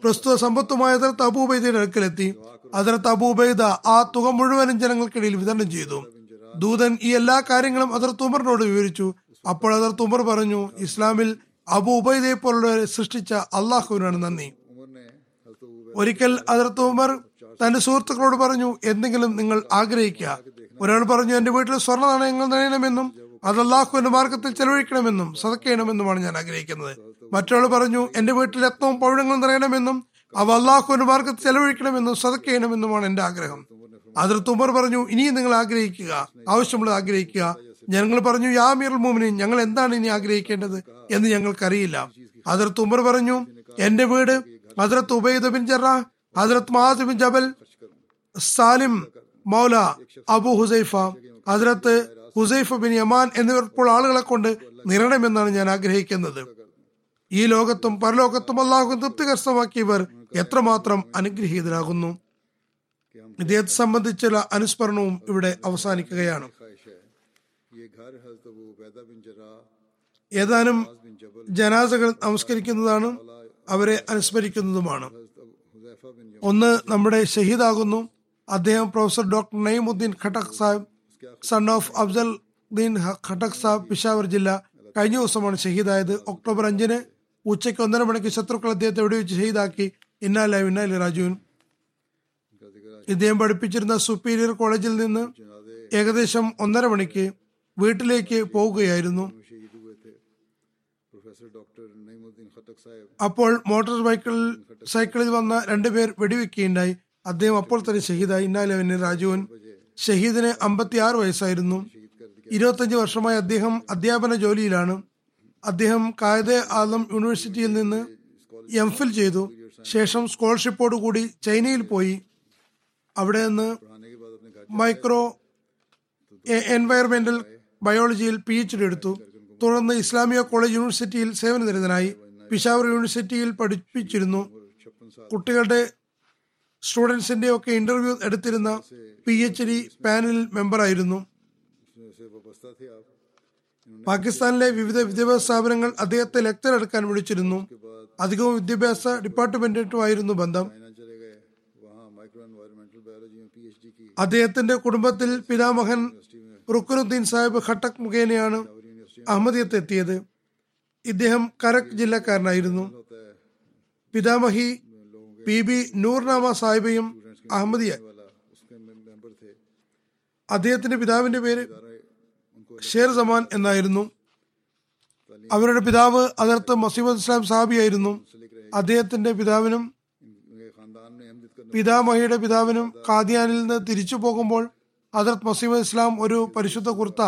S2: പ്രസ്തുത സമ്പത്തുമായ അതിർത്ത് അബൂബൈദയുടെ അടുക്കലെത്തി. അതിർത്ത് അബൂബൈദ ആ തുക മുഴുവനും ജനങ്ങൾക്കിടയിൽ വിതരണം ചെയ്തു. ദൂതൻ ഈ എല്ലാ കാര്യങ്ങളും അതിർത്ത് ഉമറിനോട് വിവരിച്ചു. അപ്പോൾ അതിർത്ത് ഉമർ പറഞ്ഞു ഇസ്ലാമിൽ അബു ഉബൈദയെ പോലുള്ളവരെ സൃഷ്ടിച്ച അള്ളാഹുവിനാണ് നന്ദി. ഒരിക്കൽ അതിർത്ത് ഉമർ തന്റെ സുഹൃത്തുക്കളോട് പറഞ്ഞു എന്തെങ്കിലും നിങ്ങൾ ആഗ്രഹിക്കുക. ഒരാൾ പറഞ്ഞു എന്റെ വീട്ടിൽ സ്വർണ നാണയങ്ങൾ നേടണമെന്നും അത് അള്ളാഹുവിന്റെ മാർഗത്തിൽ ചെലവഴിക്കണമെന്നും സതക്കണമെന്നുമാണ് ഞാൻ ആഗ്രഹിക്കുന്നത്. മറ്റൊരാൾ പറഞ്ഞു എന്റെ വീട്ടിൽ രത്നവും പൗഴങ്ങളും നിറയണമെന്നും അവ അള്ളാഹുവിന്റെ മാർഗത്തിൽ ചെലവഴിക്കണമെന്നും സതക്കണമെന്നുമാണ് എന്റെ ആഗ്രഹം. അതിർത്ത് ഉമർ പറഞ്ഞു ഇനിയും നിങ്ങൾ ആഗ്രഹിക്കുക ആവശ്യമുള്ളത് ആഗ്രഹിക്കുക. ഞങ്ങൾ പറഞ്ഞു യാ മീർ മോമിനിൻ ഞങ്ങൾ എന്താണ് ഇനി ആഗ്രഹിക്കേണ്ടത്? എന്ന് ഞങ്ങൾക്കറിയില്ല. ഹജറത്ത് ഉമർ പറഞ്ഞു എന്റെ വീട് ഹജറത്ത് ഉബൈദ് ബിൻ ജറ ഹജറത്ത് mass bin Jabal Salim Maula Abu Huzaifa ഹജറത്ത് ഹുസൈഫ് ബിൻ യമാൻ എന്നിവർക്കുള്ള ആളുകളെ കൊണ്ട് നിറണമെന്നാണ് ഞാൻ ആഗ്രഹിക്കുന്നത്. ഈ ലോകത്തും പരലോകത്തും അള്ളാഹു തൃപ്തി കരസ്ഥമാക്കിയവർ എത്രമാത്രം അനുഗ്രഹീതരാകുന്നു. ഇദ്ദേഹത്തെ സംബന്ധിച്ചുള്ള അനുസ്മരണവും ഇവിടെ അവസാനിക്കുകയാണ്. ഏതാനും ജനാസകൾ നമസ്കരിക്കുന്നതാണ് അവരെ അനുസ്മരിക്കുന്നതുമാണ്. ഒന്ന് നമ്മുടെ ഷഹീദാകുന്നു. അദ്ദേഹം professor doctor Naimuddin Khattak Sahib son of Afzal Deen Khattak Sahib Peshawar ജില്ല. കഴിഞ്ഞ ദിവസമാണ് ഷഹീദായത്. ഒക്ടോബർ അഞ്ചിന് ഉച്ചയ്ക്ക് ഒന്നര മണിക്ക് ശത്രുക്കൾ അദ്ദേഹത്തെ വെടിവെച്ച് ഷഹീദാക്കി. ഇന്നാല ഇന്നാലി രാജുവിൻ. ഇദ്ദേഹം പഠിപ്പിച്ചിരുന്ന സുപ്പീരിയർ കോളേജിൽ നിന്ന് ഏകദേശം ഒന്നര മണിക്ക് വീട്ടിലേക്ക് പോവുകയായിരുന്നു അപ്പോൾ മോട്ടോർ ബൈക്കിൽ സൈക്കിളിൽ വന്ന രണ്ടുപേർ വെടിവെക്കുകയുണ്ടായി. അദ്ദേഹം അപ്പോൾ തന്നെ ഷഹീദായി. ഇന്നാലവന് രാജുവൻ ഷഹീദിന് അമ്പത്തിയാറ് വയസ്സായിരുന്നു. ഇരുപത്തഞ്ച് വർഷമായി അദ്ദേഹം അധ്യാപന ജോലിയിലാണ്. അദ്ദേഹം കായദെ ആലം യൂണിവേഴ്സിറ്റിയിൽ നിന്ന് എം ഫിൽ ചെയ്തു. ശേഷം സ്കോളർഷിപ്പോടുകൂടി ചൈനയിൽ പോയി. അവിടെ നിന്ന് മൈക്രോ എൻവയർമെന്റൽ ബയോളജിയിൽ പി എച്ച് ഡി എടുത്തു. തുടർന്ന് ഇസ്ലാമിയ കോളേജ് യൂണിവേഴ്സിറ്റിയിൽ സേവനനിരതനായി പിഷാവർ യൂണിവേഴ്സിറ്റിയിൽ പഠിപ്പിച്ചിരുന്നു. കുട്ടികളുടെ സ്റ്റുഡൻസിന്റെ ഒക്കെ ഇന്റർവ്യൂ എടുത്തിരുന്ന പി എച്ച് ഡി പാനലിൽ മെമ്പറായിരുന്നു പാകിസ്ഥാനിലെ വിവിധ വിദ്യാഭ്യാസ സ്ഥാപനങ്ങൾ അദ്ദേഹത്തെ ലെക്ചർ എടുക്കാൻ വിളിച്ചിരുന്നു. അധികവും വിദ്യാഭ്യാസ ഡിപ്പാർട്ട്മെന്റുമായിരുന്നു ബന്ധം. അദ്ദേഹത്തിന്റെ കുടുംബത്തിൽ പിതാമഹൻ റുക്കുനുദ്ദീൻ സാഹിബ് ഖട്ടക് മുഖേനയാണ് അഹമ്മദിയത്ത് എത്തിയത്. ഇദ്ദേഹം കരക് ജില്ലക്കാരനായിരുന്നു. പിതാമഹി പി ബി നൂർനാമ സാഹിബയും അഹമ്മദിയ അദ്ദേഹത്തിന്റെ പിതാവിന്റെ പേര് ഷേർ സമാൻ എന്നായിരുന്നു. അവരുടെ പിതാവ് അതിർത്ത് മസീബ് ഇസ്ലാം
S1: സാബിയായിരുന്നു
S2: അദ്ദേഹത്തിന്റെ പിതാവിനും പിതാമഹിയുടെ പിതാവിനും കാദിയാനിൽ നിന്ന് തിരിച്ചു പോകുമ്പോൾ ഹജറത് മസീമ ഇസ്ലാം ഒരു പരിശുദ്ധ കുർത്ത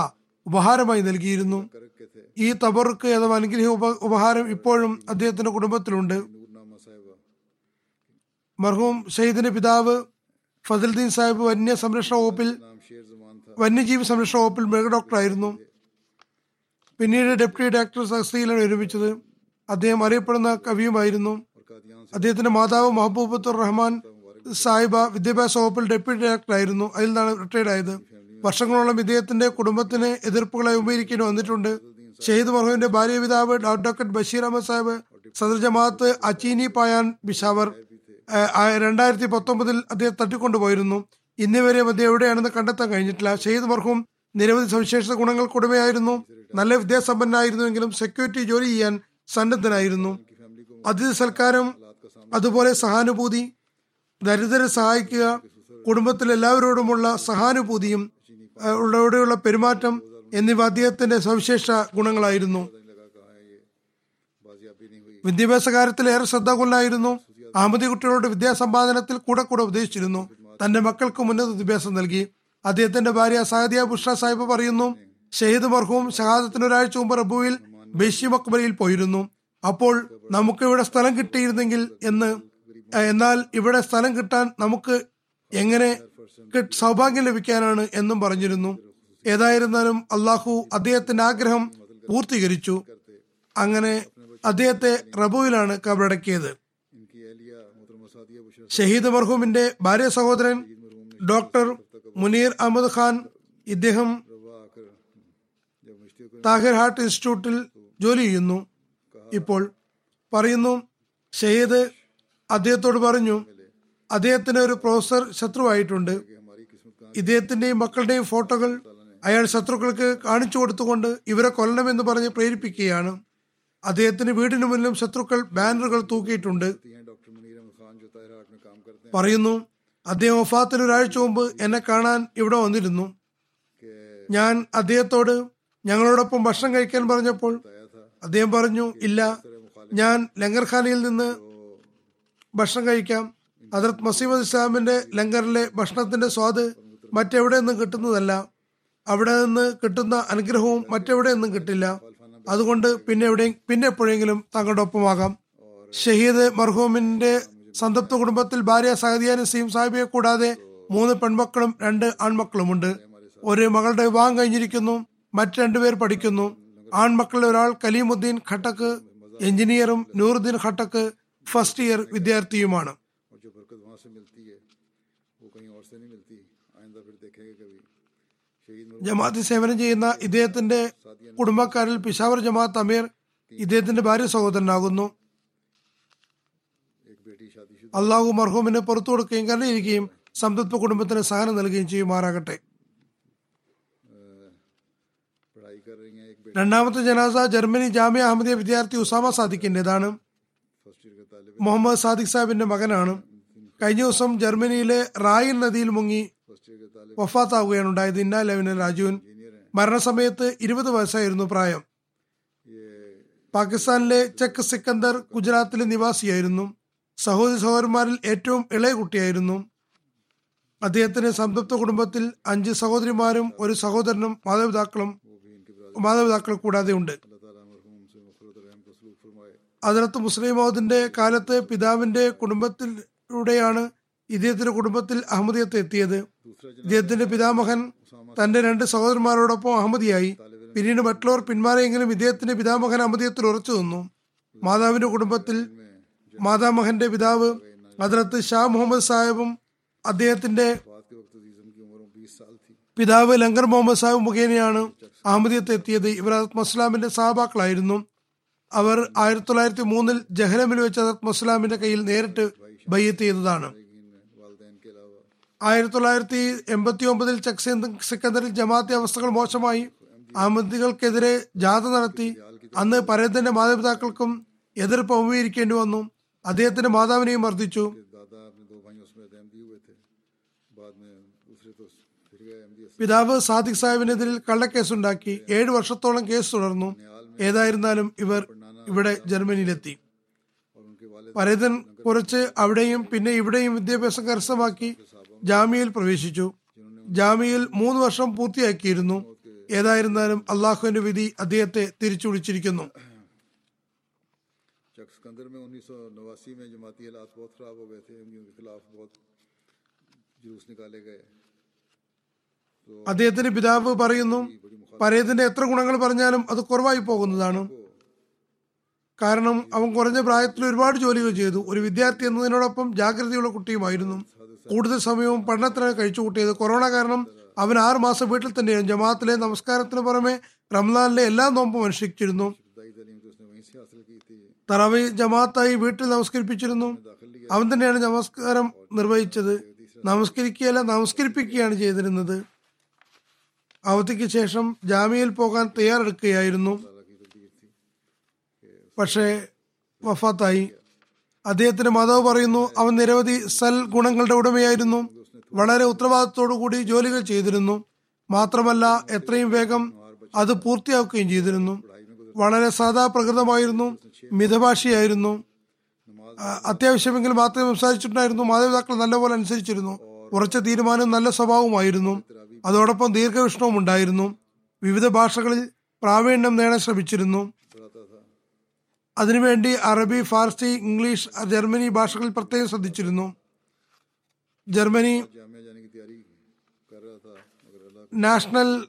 S2: ഉപഹാരമായി നൽകിയിരുന്നു. ഈ തബറുക്ക് അഥവാ അനുഗ്രഹ ഉപഹാരം ഇപ്പോഴും അദ്ദേഹത്തിന്റെ കുടുംബത്തിലുണ്ട്. മർഹൂം ഷെയ്ദിന്റെ പിതാവ് ഫസൽദീൻ സാഹിബ് വന്യ സംരക്ഷണ വകുപ്പിൽ വന്യജീവി സംരക്ഷണ വകുപ്പിൽ മൃഗഡോക്ടറായിരുന്നു പിന്നീട് ഡെപ്യൂട്ടി ഡയറക്ടർ സഹസ്തിയിലാണ് ഒരുമിച്ചത് അദ്ദേഹം അറിയപ്പെടുന്ന കവിയുമായിരുന്നു. അദ്ദേഹത്തിന്റെ മാതാവ് മഹബൂബത്തുർ റഹ്മാൻ സാഹിബ വിദ്യാഭ്യാസ വകുപ്പിൽ ഡെപ്യൂട്ടി ഡയറക്ടറായിരുന്നു അതിൽ നിന്നാണ് റിട്ടയർഡ് ആയത്. വർഷങ്ങളോളം ഇദ്ദേഹത്തിന്റെ കുടുംബത്തിന് എതിർപ്പുകളെ അഭിമുഖീകരിക്കേണ്ടി വന്നിട്ടുണ്ട്. ഷഹീദ് മർഹുവിന്റെ ഭാര്യ പിതാവ് ഡോക്ടർ ബഷീർ അഹമ്മദ് സാഹിബ് സദർ ജമാഅത്ത് അച്ചീനി പായാൻ ബിഷാവർ രണ്ടായിരത്തി പത്തൊമ്പതിൽ അദ്ദേഹം തട്ടിക്കൊണ്ടുപോയിരുന്നു. ഇന്നുവരെ അദ്ദേഹം എവിടെയാണെന്ന് കണ്ടെത്താൻ കഴിഞ്ഞിട്ടില്ല. ഷഹീദ് മർഹൂം നിരവധി സവിശേഷ ഗുണങ്ങൾക്കുടമയായിരുന്നു നല്ല വിദ്യാസമ്പന്നായിരുന്നുവെങ്കിലും സെക്യൂരിറ്റി ജോലി ചെയ്യാൻ സന്നദ്ധനായിരുന്നു. അതിഥി സൽക്കാരം അതുപോലെ സഹാനുഭൂതി ദരിദ്രരെ സഹായിക്കുക കുടുംബത്തിലെ എല്ലാവരോടുമുള്ള സഹാനുഭൂതിയും ഉള്ളവരോടുള്ള പെരുമാറ്റം എന്നിവ അദ്ദേഹത്തിന്റെ സവിശേഷ ഗുണങ്ങളായിരുന്നു. വിദ്യാഭ്യാസ കാര്യത്തിൽ ഏറെ ശ്രദ്ധാകുലനായിരുന്നു. അഹമ്മദി കുട്ടികളുടെ വിദ്യാസമ്പാദനത്തിൽ കൂടെ കൂടെ ഉപദേശിച്ചിരുന്നു. തന്റെ മക്കൾക്ക് ഉന്നത വിദ്യാഭ്യാസം നൽകി. അദ്ദേഹത്തിന്റെ ഭാര്യ സാദിയ ബുഷ സാഹിബ് പറയുന്നു ഷഹീദ് മർഹൂം ഷഹാദത്തിന് ഒരാഴ്ച മുമ്പ് റബുവിൽ ബഷീം അക്ബരിയിൽ പോയിരുന്നു. അപ്പോൾ നമുക്ക് ഇവിടെ സ്ഥലം കിട്ടിയിരുന്നെങ്കിൽ എന്ന് എന്നാൽ ഇവിടെ സ്ഥലം കിട്ടാൻ നമുക്ക് എങ്ങനെ സൗഭാഗ്യം ലഭിക്കാനാണ് എന്നും പറഞ്ഞിരുന്നു. ഏതായിരുന്നാലും അള്ളാഹു അദ്ദേഹത്തിന്റെ ആഗ്രഹം പൂർത്തീകരിച്ചു. അങ്ങനെ അദ്ദേഹത്തെ റബുവിലാണ് കബറടക്കിയത്. ഷഹീദ് മർഹൂമിന്റെ ഭാര്യ സഹോദരൻ ഡോക്ടർ മുനീർ അഹമ്മദ് ഖാൻ ഇദ്ദേഹം താഹിർ ഹാർട്ട് ഇൻസ്റ്റിറ്റ്യൂട്ടിൽ ജോലി ചെയ്യുന്നു. ഇപ്പോൾ പറയുന്നു ഷഹീദ് അദ്ദേഹത്തോട് പറഞ്ഞു അദ്ദേഹത്തിന് ഒരു പ്രൊഫസർ ശത്രുവായിട്ടുണ്ട്. ഇദ്ദേഹത്തിന്റെയും മക്കളുടെയും ഫോട്ടോകൾ അയാൾ ശത്രുക്കൾക്ക് കാണിച്ചു കൊടുത്തുകൊണ്ട് ഇവരെ കൊല്ലണമെന്ന് പറഞ്ഞ് പ്രേരിപ്പിക്കുകയാണ്. അദ്ദേഹത്തിന് വീടിനു മുന്നിലും ശത്രുക്കൾ ബാനറുകൾ തൂക്കിയിട്ടുണ്ട്. പറയുന്നു അദ്ദേഹം ഒഫാത്തിന് ഒരാഴ്ച മുമ്പ് എന്നെ കാണാൻ ഇവിടെ വന്നിരുന്നു. ഞാൻ അദ്ദേഹത്തോട് ഞങ്ങളോടൊപ്പം ഭക്ഷണം കഴിക്കാൻ പറഞ്ഞപ്പോൾ അദ്ദേഹം പറഞ്ഞു ഇല്ല ഞാൻ ലങ്കർഖാനയിൽ നിന്ന് ഭക്ഷണം കഴിക്കാം. അതിർത്ത് മസീമദ് ഇസ്ലാമിന്റെ ലങ്കറിലെ ഭക്ഷണത്തിന്റെ സ്വാദ് മറ്റെവിടെ നിന്നും കിട്ടുന്നതല്ല. അവിടെ നിന്ന് കിട്ടുന്ന അനുഗ്രഹവും മറ്റെവിടെ നിന്നും കിട്ടില്ല. അതുകൊണ്ട് പിന്നെ എവിടെ പിന്നെ എപ്പോഴെങ്കിലും തങ്ങളുടെ ഒപ്പമാകാം ഷഹീദ് മർഹൂമിന്റെ സന്തപ്ത കുടുംബത്തിൽ ഭാര്യ സഹദിയ നസീം സാഹിബിയെ കൂടാതെ മൂന്ന് പെൺമക്കളും രണ്ട് ആൺമക്കളുമുണ്ട്. ഒരു മകളുടെ വിവാഹം കഴിഞ്ഞിരിക്കുന്നു. മറ്റ് രണ്ടുപേർ പഠിക്കുന്നു. ആൺമക്കളിൽ ഒരാൾ കലീമുദ്ദീൻ ഖട്ടക്ക് എഞ്ചിനീയറും നൂറുദ്ദീൻ ഖട്ടക്ക് ഫസ്റ്റ് ഇയർ വിദ്യാർത്ഥിയുമാണ്. ജമാഅത്ത് സേവനം ചെയ്യുന്ന ഇദ്ദേഹത്തിന്റെ കുടുംബക്കാരിൽ പിഷാവർ ജമാഅത്ത് അമീർ ഇദ്ദേഹത്തിന്റെ ഭാര്യ സഹോദരനാകുന്നു. അള്ളാഹു മർഹൂമിനെ പുറത്തു കൊടുക്കുകയും കരുതിയിരിക്കുകയും സംതൃപ്ത കുടുംബത്തിന് സഹനം നൽകുകയും ചെയ്യുമാറാകട്ടെ രണ്ടാമത്തെ ജനാസ ജർമ്മനി ജാമ്യ അഹമ്മദിയ വിദ്യാർത്ഥി ഉസാമ സാദിഖിന്റേതാണ്. മുഹമ്മദ് സാദിഖ് സാഹിബിന്റെ മകനാണ്. കഴിഞ്ഞ ദിവസം ജർമ്മനിയിലെ റായൻ നദിയിൽ മുങ്ങി വഫാത്താവുകയാണ് ഉണ്ടായത് ഇന്നാലവിന് രാജുവിൻ. മരണസമയത്ത് ഇരുപത് വയസ്സായിരുന്നു പ്രായം. പാകിസ്ഥാനിലെ ചെക്ക് സിക്കന്ദർ ഗുജറാത്തിലെ നിവാസിയായിരുന്നു. സഹോദരി സഹോദരന്മാരിൽ ഏറ്റവും ഇളയ കുട്ടിയായിരുന്നു. അദ്ദേഹത്തിന് സംതൃപ്ത കുടുംബത്തിൽ അഞ്ച് സഹോദരിമാരും ഒരു സഹോദരനും മാതാപിതാക്കളും മാതാപിതാക്കൾ കൂടാതെ ഉണ്ട് അതിനകത്ത് മുസ്ലിം മൗദിന്റെ കാലത്ത് പിതാവിന്റെ കുടുംബത്തിലൂടെയാണ് ഇദ്ദേഹത്തിന്റെ കുടുംബത്തിൽ അഹമ്മദിയത്ത് എത്തിയത്. ഇദ്ദേഹത്തിന്റെ പിതാമഹൻ തന്റെ രണ്ട് സഹോദരന്മാരോടൊപ്പം അഹമ്മദിയായി. പിന്നീട് മറ്റുള്ളവർ പിന്മാറിയെങ്കിലും ഇദ്ദേഹത്തിന്റെ പിതാമഹൻ അഹമ്മദിയത്തിൽ ഉറച്ചു നിന്നു. മാതാവിന്റെ കുടുംബത്തിൽ മാതാമഹന്റെ പിതാവ് അതിനകത്ത് ഷാ മുഹമ്മദ് സാഹിബും അദ്ദേഹത്തിന്റെ പിതാവ് ലങ്കർ മുഹമ്മദ് സാഹിബ് മുഖേനയാണ് അഹമ്മദിയത്ത് എത്തിയത്. ഇവർ മസ്ലാമിന്റെ സഹാബാക്കളായിരുന്നു. അവർ ആയിരത്തി തൊള്ളായിരത്തി മൂന്നിൽ ജഹ്ലമിൽ വെച്ച് മുസ്ലാമിന്റെ കയ്യിൽ നേരിട്ട് ബയ്യത്ത് ചെയ്തതാണ്. ആയിരത്തി തൊള്ളായിരത്തി എൺപത്തി ഒമ്പതിൽ ചെക്ക് സിക്കന്ദറിൽ ജമാഅത്തെ അവസ്ഥകൾ മോശമായി അഹമ്മദികൾക്കെതിരെ ജാഥ നടത്തി. അന്ന് പരേതന്റെ മാതാപിതാക്കൾക്കും എതിർപ്പ് അഭിമുഖീകരിക്കേണ്ടി വന്നു. അദ്ദേഹത്തിന്റെ മാതാവിനെയും മർദ്ദിച്ചു. പിതാവ് സാദിഖ് സാഹിബിനെതിരിൽ കള്ളക്കേസുണ്ടാക്കി. ഏഴ് വർഷത്തോളം കേസ് തുടർന്നു. ഏതായിരുന്നാലും ഇവർ ഇവിടെ ജർമ്മനിയിലെത്തി
S1: और उनके वाले
S2: പരേതൻ കുറച്ച് അവിടെയും പിന്നെ ഇവിടെയും വിദ്യാഭ്യാസം കരസ്ഥമാക്കി ജാമ്യയിൽ പ്രവേശിച്ചു ജാമ്യയിൽ മൂന്ന് വർഷം പൂർത്തിയാക്കിയിരുന്നു ഏതായിരുന്നാലും അള്ളാഹുവിന്റെ വിധി അദ്ദേഹത്തെ തിരിച്ചു വിളിച്ചിരിക്കുന്നു
S1: चक सिकंदर में उन्नीस सौ नवासी में जमाती हालात बहुत ख़राब हो गए थे अहमदियों के खिलाफ बहुत जुलूस निकाले गए
S2: അദ്ദേഹത്തിന്റെ പിതാവ് പറയുന്നു പരേതന്റെ എത്ര ഗുണങ്ങൾ പറഞ്ഞാലും അത് കുറവായി പോകുന്നതാണ് കാരണം അവൻ കുറഞ്ഞ പ്രായത്തിൽ ഒരുപാട് ജോലികൾ ചെയ്തു. ഒരു വിദ്യാർത്ഥി എന്നതിനോടൊപ്പം ജാഗ്രതയുള്ള കുട്ടിയുമായിരുന്നു. കൂടുതൽ സമയവും പഠനത്തിനായി കഴിച്ചു കൂട്ടിയത് കൊറോണ കാരണം അവൻ ആറ് മാസം വീട്ടിൽ തന്നെയായിരുന്നു. ജമാഅത്തിലെ നമസ്കാരത്തിന് പുറമെ റംലാനിലെ എല്ലാ നോമ്പും അനുഷ്ഠിച്ചിരുന്നു. തറവി ജമാഅത്തായി വീട്ടിൽ നമസ്കരിപ്പിച്ചിരുന്നു. അവൻ തന്നെയാണ് നമസ്കാരം നിർവഹിച്ചത്. നമസ്കരിക്കുകയല്ല നമസ്കരിപ്പിക്കുകയാണ് ചെയ്തിരുന്നത്. അവധിക്ക് ശേഷം ജാമ്യയിൽ പോകാൻ തയ്യാറെടുക്കുകയായിരുന്നു. പക്ഷേ വഫാത്തായി. അദ്ദേഹത്തിന്റെ മാതാവ് പറയുന്നു അവൻ നിരവധി സൽ ഗുണങ്ങളുടെ ഉടമയായിരുന്നു. വളരെ ഉത്തരവാദിത്തോടു കൂടി ജോലികൾ ചെയ്തിരുന്നു. മാത്രമല്ല എത്രയും വേഗം അത് പൂർത്തിയാക്കുകയും ചെയ്തിരുന്നു. വളരെ സാധാ പ്രകൃതമായിരുന്നു മിതഭാഷയായിരുന്നു. അത്യാവശ്യമെങ്കിൽ മാത്രമേ സംസാരിച്ചിട്ടുണ്ടായിരുന്നു. മാതാപിതാക്കൾ നല്ലപോലെ അനുസരിച്ചിരുന്നു. ഉറച്ച തീരുമാനവും നല്ല സ്വഭാവമായിരുന്നു അതോടൊപ്പം ദീർഘവിഷ്ണവും ഉണ്ടായിരുന്നു. വിവിധ ഭാഷകളിൽ പ്രാവീണ്യം നേടാൻ ശ്രമിച്ചിരുന്നു. അതിനുവേണ്ടി അറബി ഫാർസി ഇംഗ്ലീഷ് ജർമ്മനി ഭാഷകൾ പ്രത്യേകം ശ്രദ്ധിച്ചിരുന്നു. ജർമ്മനി നാഷണൽ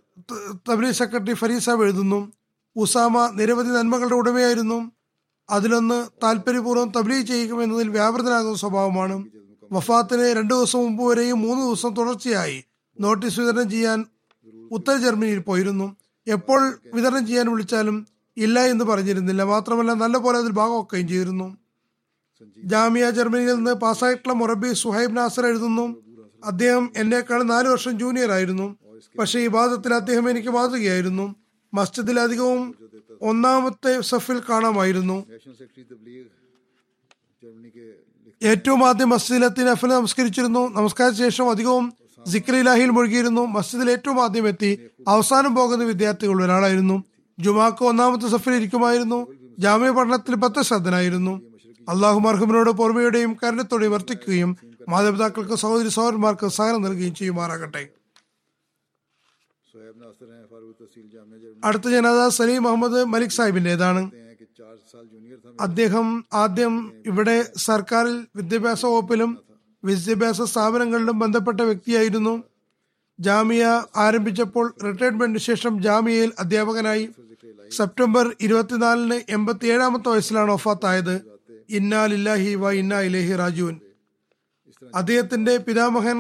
S2: തബ്ലി സെക്രട്ടറി ഫരീസ എഴുതുന്നു. ഉസാമ നിരവധി നന്മകളുടെ ഉടമയായിരുന്നു. അതിലൊന്ന് താല്പര്യപൂർവം തബ്ലീ ചെയ്യുമെന്നതിൽ വ്യാപൃതനാകുന്ന സ്വഭാവമാണ്. വഫാത്തിന് രണ്ടു ദിവസം മുമ്പ് വരെയും മൂന്ന് ദിവസം തുടർച്ചയായി നോട്ടീസ് വിതരണം ചെയ്യാൻ ഉത്തര ജർമ്മനിയിൽ പോയിരുന്നു. എപ്പോൾ വിതരണം ചെയ്യാൻ വിളിച്ചാലും ഇല്ല എന്ന് പറഞ്ഞിരുന്നില്ല. മാത്രമല്ല നല്ലപോലെ അതിൽ ഭാഗമൊക്കെയും ചെയ്തിരുന്നു. ജാമിയ ജർമ്മനിയിൽ നിന്ന് പാസ്സായിട്ടുള്ള മൊറബി സുഹൈബ് നാസർ എഴുതുന്നു. അദ്ദേഹം എന്നേക്കാൾ നാലു വർഷം ജൂനിയർ ആയിരുന്നു. പക്ഷേ ഈ വാദത്തിൽ അദ്ദേഹം എനിക്ക് വാദുകയായിരുന്നു മസ്ജിദിൽ അധികവും ഒന്നാമത്തെ സഫിൽ കാണാമായിരുന്നു. ഏറ്റവും ആദ്യം മസ്ജിദിലെത്തി എത്തി നമസ്കരിച്ചിരുന്നു. നമസ്കാരത്തിന് ശേഷം അധികവും സിക്രിലാഹിയിൽ മുഴുകിയിരുന്നു. മസ്ജിദിൽ ഏറ്റവും ആദ്യം എത്തി അവസാനം പോകുന്ന വിദ്യാർത്ഥികളിൽ ഒരാളായിരുന്നു. ജുമാക്ക് ഒന്നാമത്തെ സഫിൽ ഇരിക്കുമായിരുന്നു. ജാമ്യ പഠനത്തിൽ പത്ത് ശ്രദ്ധനായിരുന്നു അള്ളാഹു മർഹുമിനോട് പൊറമയുടെയും കരുണത്തോടെ വർത്തിക്കുകയും മാതാപിതാക്കൾക്ക് സഹോദരി സഹോദരന്മാർക്ക് സഹനം നൽകുകയും ചെയ്യുമാറാകട്ടെ. അടുത്ത ജനത സലീം മുഹമ്മദ് മലിക് സാഹിബിന്റേതാണ്. അദ്ദേഹം ആദ്യം ഇവിടെ സർക്കാരിൽ വിദ്യാഭ്യാസ വകുപ്പിലും വിദ്യാഭ്യാസ സ്ഥാപനങ്ങളിലും ബന്ധപ്പെട്ട വ്യക്തിയായിരുന്നു. ജാമിയ ആരംഭിച്ചപ്പോൾ റിട്ടയർമെന്റിന് ശേഷം ജാമിയയിൽ അധ്യാപകനായി. സെപ്റ്റംബർ ഇരുപത്തിനാലിന് എൺപത്തി ഏഴാമത്തെ വയസ്സിലാണ് ഒഫാത്തായത് ഇന്നാലില്ലാഹി വ ഇന്നാ ഇലേഹി രാജുവിൻ അദ്ദേഹത്തിന്റെ പിതാമഹൻ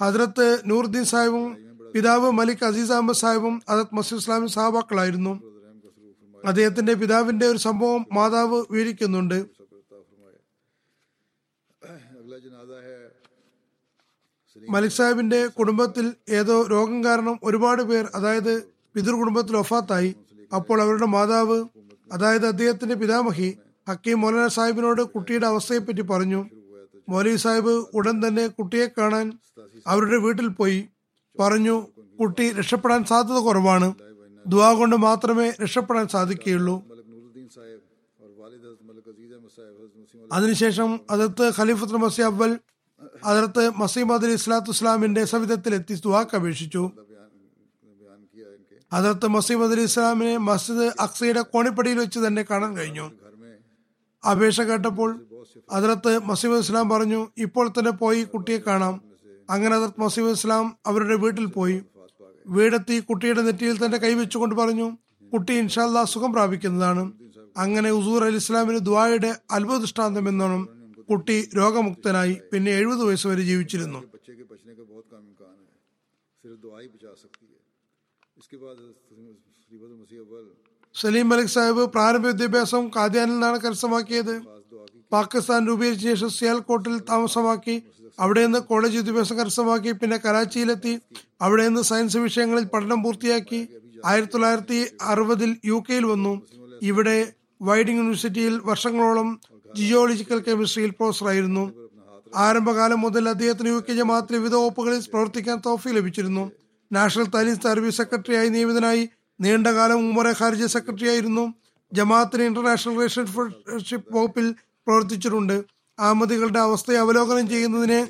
S2: ഹജ്രത്ത് നൂറുദ്ദീൻ സാഹിബും പിതാവ് മലിക് അസീസ് അഹമ്മദ് സാഹിബും അദത് മസീദ് ഇസ്ലാമി സഹബാക്കളായിരുന്നു. അദ്ദേഹത്തിന്റെ പിതാവിന്റെ ഒരു സംഭവം മാതാവ് വിവരിക്കുന്നുണ്ട്. മലിക് സാഹിബിന്റെ കുടുംബത്തിൽ ഏതോ രോഗം കാരണം ഒരുപാട് പേർ അതായത് പിതൃ കുടുംബത്തിൽ ഒഫാത്തായി അപ്പോൾ അവരുടെ മാതാവ് അതായത് അദ്ദേഹത്തിന്റെ പിതാമഹി ഹക്കീം മൗലാന സാഹിബിനോട് കുട്ടിയുടെ അവസ്ഥയെപ്പറ്റി പറഞ്ഞു. മൗലി സാഹിബ് ഉടൻ തന്നെ കുട്ടിയെ കാണാൻ അവരുടെ വീട്ടിൽ പോയി. പറഞ്ഞു കുട്ടി രക്ഷപ്പെടാൻ സാധ്യത കുറവാണ്. ദുവാ കൊണ്ട് മാത്രമേ രക്ഷപ്പെടാൻ സാധിക്കുകയുള്ളൂ. അതിനുശേഷം അതിർത്ത് ഖലീഫത്ത് മസി അവൽ അതിർത്ത് മസീമദ് അലി ഇസ്ലാത്തു ഇസ്ലാമിന്റെ സവിധത്തിലെത്തി ദുവാക്ക് അപേക്ഷിച്ചു. അതിർത്ത് മസീമദ് അലി ഇസ്ലാമിനെ മസ്ജിദ് അക്സയുടെ കോണിപ്പടിയിൽ വെച്ച് തന്നെ കാണാൻ കഴിഞ്ഞു. അപേക്ഷ കേട്ടപ്പോൾ അതിർത്ത് മസീബ് ഇസ്ലാം പറഞ്ഞു ഇപ്പോൾ തന്നെ പോയി കുട്ടിയെ കാണാം. അങ്ങനെ അതിർത്ത് മസീബ് ഇസ്ലാം അവരുടെ വീട്ടിൽ പോയി. വീടെത്തി കുട്ടിയുടെ നെറ്റിയിൽ തന്റെ കൈവച്ചുകൊണ്ട് പറഞ്ഞു കുട്ടി ഇൻഷാല്ല സുഖം പ്രാപിക്കുന്നതാണ്. അങ്ങനെ ഉസൂർ അലി ഇസ്ലാമിന് ദ്വായുടെ അത്ഭുത ദൃഷ്ടാന്തം എന്നാണ് കുട്ടി രോഗമുക്തനായി പിന്നെ എഴുപത് വയസ്സ് വരെ ജീവിച്ചിരുന്നു. സലീം മലിക് സാഹിബ് പ്രാരംഭ വിദ്യാഭ്യാസം കാദ്യാനിൽ നിന്നാണ് കരസ്ഥമാക്കിയത് പാകിസ്ഥാൻ രൂപീകരിച്ച ശേഷം സിയാൽകോട്ടിൽ താമസമാക്കി അവിടെ നിന്ന് കോളേജ് വിദ്യാഭ്യാസം കരസ്ഥമാക്കി പിന്നെ കരാച്ചിയിലെത്തി. അവിടെ നിന്ന് സയൻസ് വിഷയങ്ങളിൽ പഠനം പൂർത്തിയാക്കി. ആയിരത്തി തൊള്ളായിരത്തി അറുപതിൽ യു കെയിൽ വന്നു. ഇവിടെ വൈഡിംഗ് യൂണിവേഴ്സിറ്റിയിൽ വർഷങ്ങളോളം ജിയോളജിക്കൽ കെമിസ്ട്രിയിൽ പ്രൊഫസറായിരുന്നു ആരംഭകാലം മുതൽ അദ്ദേഹത്തിന് യു കെ ജമാഅത്തിലെ വിവിധ വകുപ്പുകളിൽ പ്രവർത്തിക്കാൻ തോഫി ലഭിച്ചിരുന്നു. നാഷണൽ താലീം സർവീസ് സെക്രട്ടറിയായി നിയമിതനായി നീണ്ടകാലം ഉമ്മറെ ഖാരിജ സെക്രട്ടറിയായിരുന്നു. ജമാഅത്തിന് ഇന്റർനാഷണൽ റിലേഷൻഷിപ്പ് വകുപ്പിൽ പ്രവർത്തിച്ചിട്ടുണ്ട്. അഹമ്മദികളുടെ അവസ്ഥയെ അവലോകനം ചെയ്യുന്നതിന്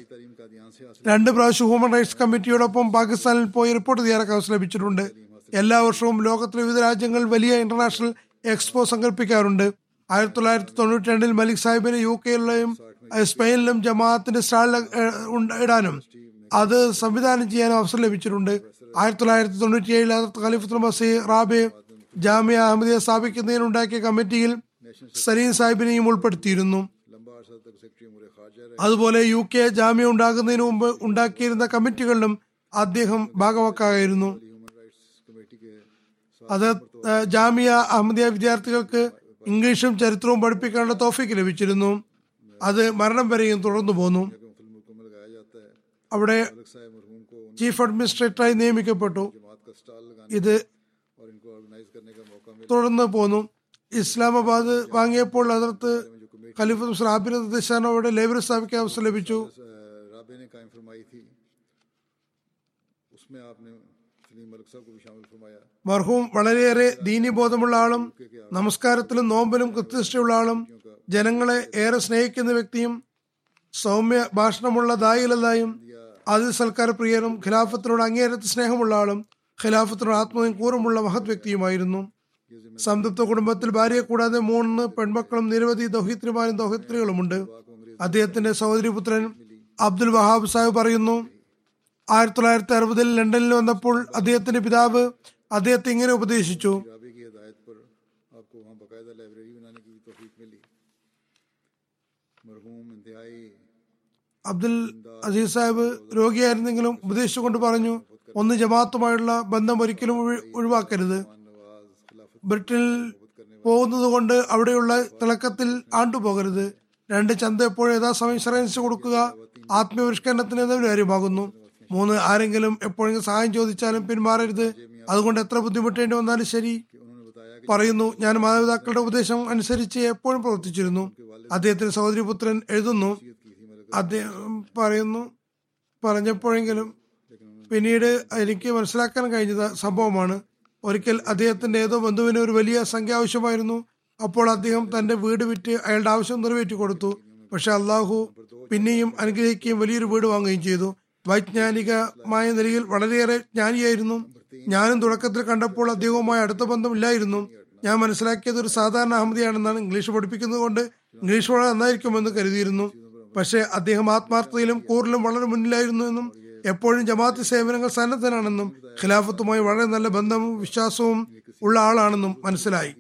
S2: രണ്ട് പ്രാവശ്യം ഹ്യൂമൻ റൈറ്റ്സ് കമ്മിറ്റിയോടൊപ്പം പാകിസ്ഥാനിൽ പോയി റിപ്പോർട്ട് തയ്യാറാക്കാൻ ലഭിച്ചിട്ടുണ്ട്. എല്ലാ വർഷവും ലോകത്തിലെ വിവിധ രാജ്യങ്ങൾ വലിയ ഇന്റർനാഷണൽ എക്സ്പോ സംഘടിപ്പിക്കാറുണ്ട്. ആയിരത്തി തൊള്ളായിരത്തി തൊണ്ണൂറ്റി രണ്ടിൽ മലിക് സാഹിബിന് യു കെയിലെയും സ്പെയിനിലും ജമാഅത്തിന്റെ സ്റ്റാൾ ഇടാനും അത് സംവിധാനം ചെയ്യാനും അവസരം ലഭിച്ചിട്ടുണ്ട്. ആയിരത്തി തൊള്ളായിരത്തി തൊണ്ണൂറ്റി ഏഴിൽ ഖലീഫുൽ മസീ റാബെ ജാമ്യ അഹമ്മദിയെ സ്ഥാപിക്കുന്നതിനുണ്ടാക്കിയ കമ്മിറ്റിയിൽ സലീം സാഹിബിനെയും ഉൾപ്പെടുത്തിയിരുന്നു. അതുപോലെ യു കെ ജാമ്യ ഉണ്ടാകുന്നതിന് മുമ്പ് ഉണ്ടാക്കിയിരുന്ന കമ്മിറ്റികളിലും അദ്ദേഹം ഭാഗവാക്കായിരുന്നു അത് ജാമിയ അഹമ്മദിയ വിദ്യാർത്ഥികൾക്ക് ഇംഗ്ലീഷും ചരിത്രവും പഠിപ്പിക്കാനുള്ള തോഫിക്ക് ലഭിച്ചിരുന്നു. അത് മരണം വരെയും തുടർന്നു പോന്നു അവിടെ ചീഫ് അഡ്മിനിസ്ട്രേറ്ററായി നിയമിക്കപ്പെട്ടു. ഇത് തുടർന്ന് പോന്നു. ഇസ്ലാമാബാദ് വാങ്ങിയപ്പോൾ അതിർത്ത് ഖലീഫ് റാബിന് അവിടെ ലേബർ സ്ഥാപിക്കാൻ അവസരം ലഭിച്ചു. മർഹൂം വളരെയേറെ ദീനിബോധമുള്ള ആളും നമസ്കാരത്തിലും നോമ്പിലും കൃത്യനിഷ്ഠയുള്ള ആളും ജനങ്ങളെ ഏറെ സ്നേഹിക്കുന്ന വ്യക്തിയും സൗമ്യ ഭാഷണമുള്ള ആദ്യ സൽക്കാര പ്രിയനും ഖിലാഫത്തിനോട് അങ്ങേയറ്റ സ്നേഹമുള്ള ആളും ഖിലാഫത്തിനോട് ആത്മയും കൂറുമുള്ള മഹത് വ്യക്തിയുമായിരുന്നു. സംതൃപ്ത കുടുംബത്തിൽ ഭാര്യയെ കൂടാതെ മൂന്ന് പെൺമക്കളും നിരവധി ദൗഹിത്രിമാരും ദൗഹിത്രികളുമുണ്ട്. അദ്ദേഹത്തിന്റെ സഹോദരിപുത്രൻ അബ്ദുൽ വഹാബ് സാഹിബ് പറയുന്നു ആയിരത്തി തൊള്ളായിരത്തി അറുപതിൽ ലണ്ടനിൽ വന്നപ്പോൾ അദ്ദേഹത്തിന്റെ പിതാവ് അദ്ദേഹത്തെ ഇങ്ങനെ ഉപദേശിച്ചു.
S1: राबे
S2: അബ്ദുൽ അസീസ് സാഹിബ് രോഗിയായിരുന്നെങ്കിലും ഉപദേശിച്ചുകൊണ്ട് പറഞ്ഞു ഒന്ന് ജമാഅത്തുമായുള്ള ബന്ധം ഒരിക്കലും ഒഴിവാക്കരുത്. ബ്രിട്ടനിൽ പോകുന്നത് കൊണ്ട് അവിടെയുള്ള തിളക്കത്തിൽ ആണ്ടുപോകരുത് രണ്ട് ചന്ത എപ്പോഴും യഥാസമയം ശ്രമിച്ചു കൊടുക്കുക ആത്മപരിഷ്കരണത്തിന് എന്തെങ്കിലും കാര്യമാകുന്നു. മൂന്ന് ആരെങ്കിലും എപ്പോഴെങ്കിലും സഹായം ചോദിച്ചാലും പിന്മാറരുത്. അതുകൊണ്ട് എത്ര ബുദ്ധിമുട്ടേണ്ടി വന്നാലും ശരി. പറയുന്നു. ഞാൻ മാതാപിതാക്കളുടെ ഉപദേശം അനുസരിച്ച് എപ്പോഴും പ്രവർത്തിച്ചിരുന്നു. അദ്ദേഹത്തിന്റെ സഹോദരിപുത്രൻ എഴുതുന്നു. അദ്ദേഹം പറയുന്നു പറഞ്ഞപ്പോഴെങ്കിലും പിന്നീട് എനിക്ക് മനസ്സിലാക്കാൻ കഴിഞ്ഞത് സംഭവമാണ്. ഒരിക്കൽ അദ്ദേഹത്തിന്റെ ഏതോ ബന്ധുവിന് ഒരു വലിയ സംഖ്യ ആവശ്യമായിരുന്നു. അപ്പോൾ അദ്ദേഹം തന്റെ വീട് വിറ്റ് അയാളുടെ ആവശ്യം നിറവേറ്റി കൊടുത്തു. പക്ഷെ അള്ളാഹു പിന്നെയും അനുഗ്രഹിക്കുകയും വലിയൊരു വീട് വാങ്ങുകയും ചെയ്തു. വൈജ്ഞാനികമായ നിലയിൽ വളരെയേറെ ജ്ഞാനിയായിരുന്നു. ഞാനും തുടക്കത്തിൽ കണ്ടപ്പോൾ അദ്ദേഹവുമായി അടുത്ത ബന്ധമില്ലായിരുന്നു. ഞാൻ മനസ്സിലാക്കിയത് ഒരു സാധാരണ അഹമ്മദിയാണെന്നാണ് ഇംഗ്ലീഷ് പഠിപ്പിക്കുന്നത് കൊണ്ട് ഇംഗ്ലീഷ് വളരെ നന്നായിരിക്കുമെന്ന് കരുതിയിരുന്നു. പക്ഷേ അദ്ദേഹം ആത്മാർത്ഥതയിലും കൂറിലും വളരെ മുന്നിലായിരുന്നു എന്നും എപ്പോഴും ജമാഅത്ത് സേവനങ്ങൾ സന്നദ്ധനാണെന്നും ഖിലാഫത്തുമായി വളരെ നല്ല ബന്ധവും വിശ്വാസവും ഉള്ള ആളാണെന്നും മനസ്സിലായി.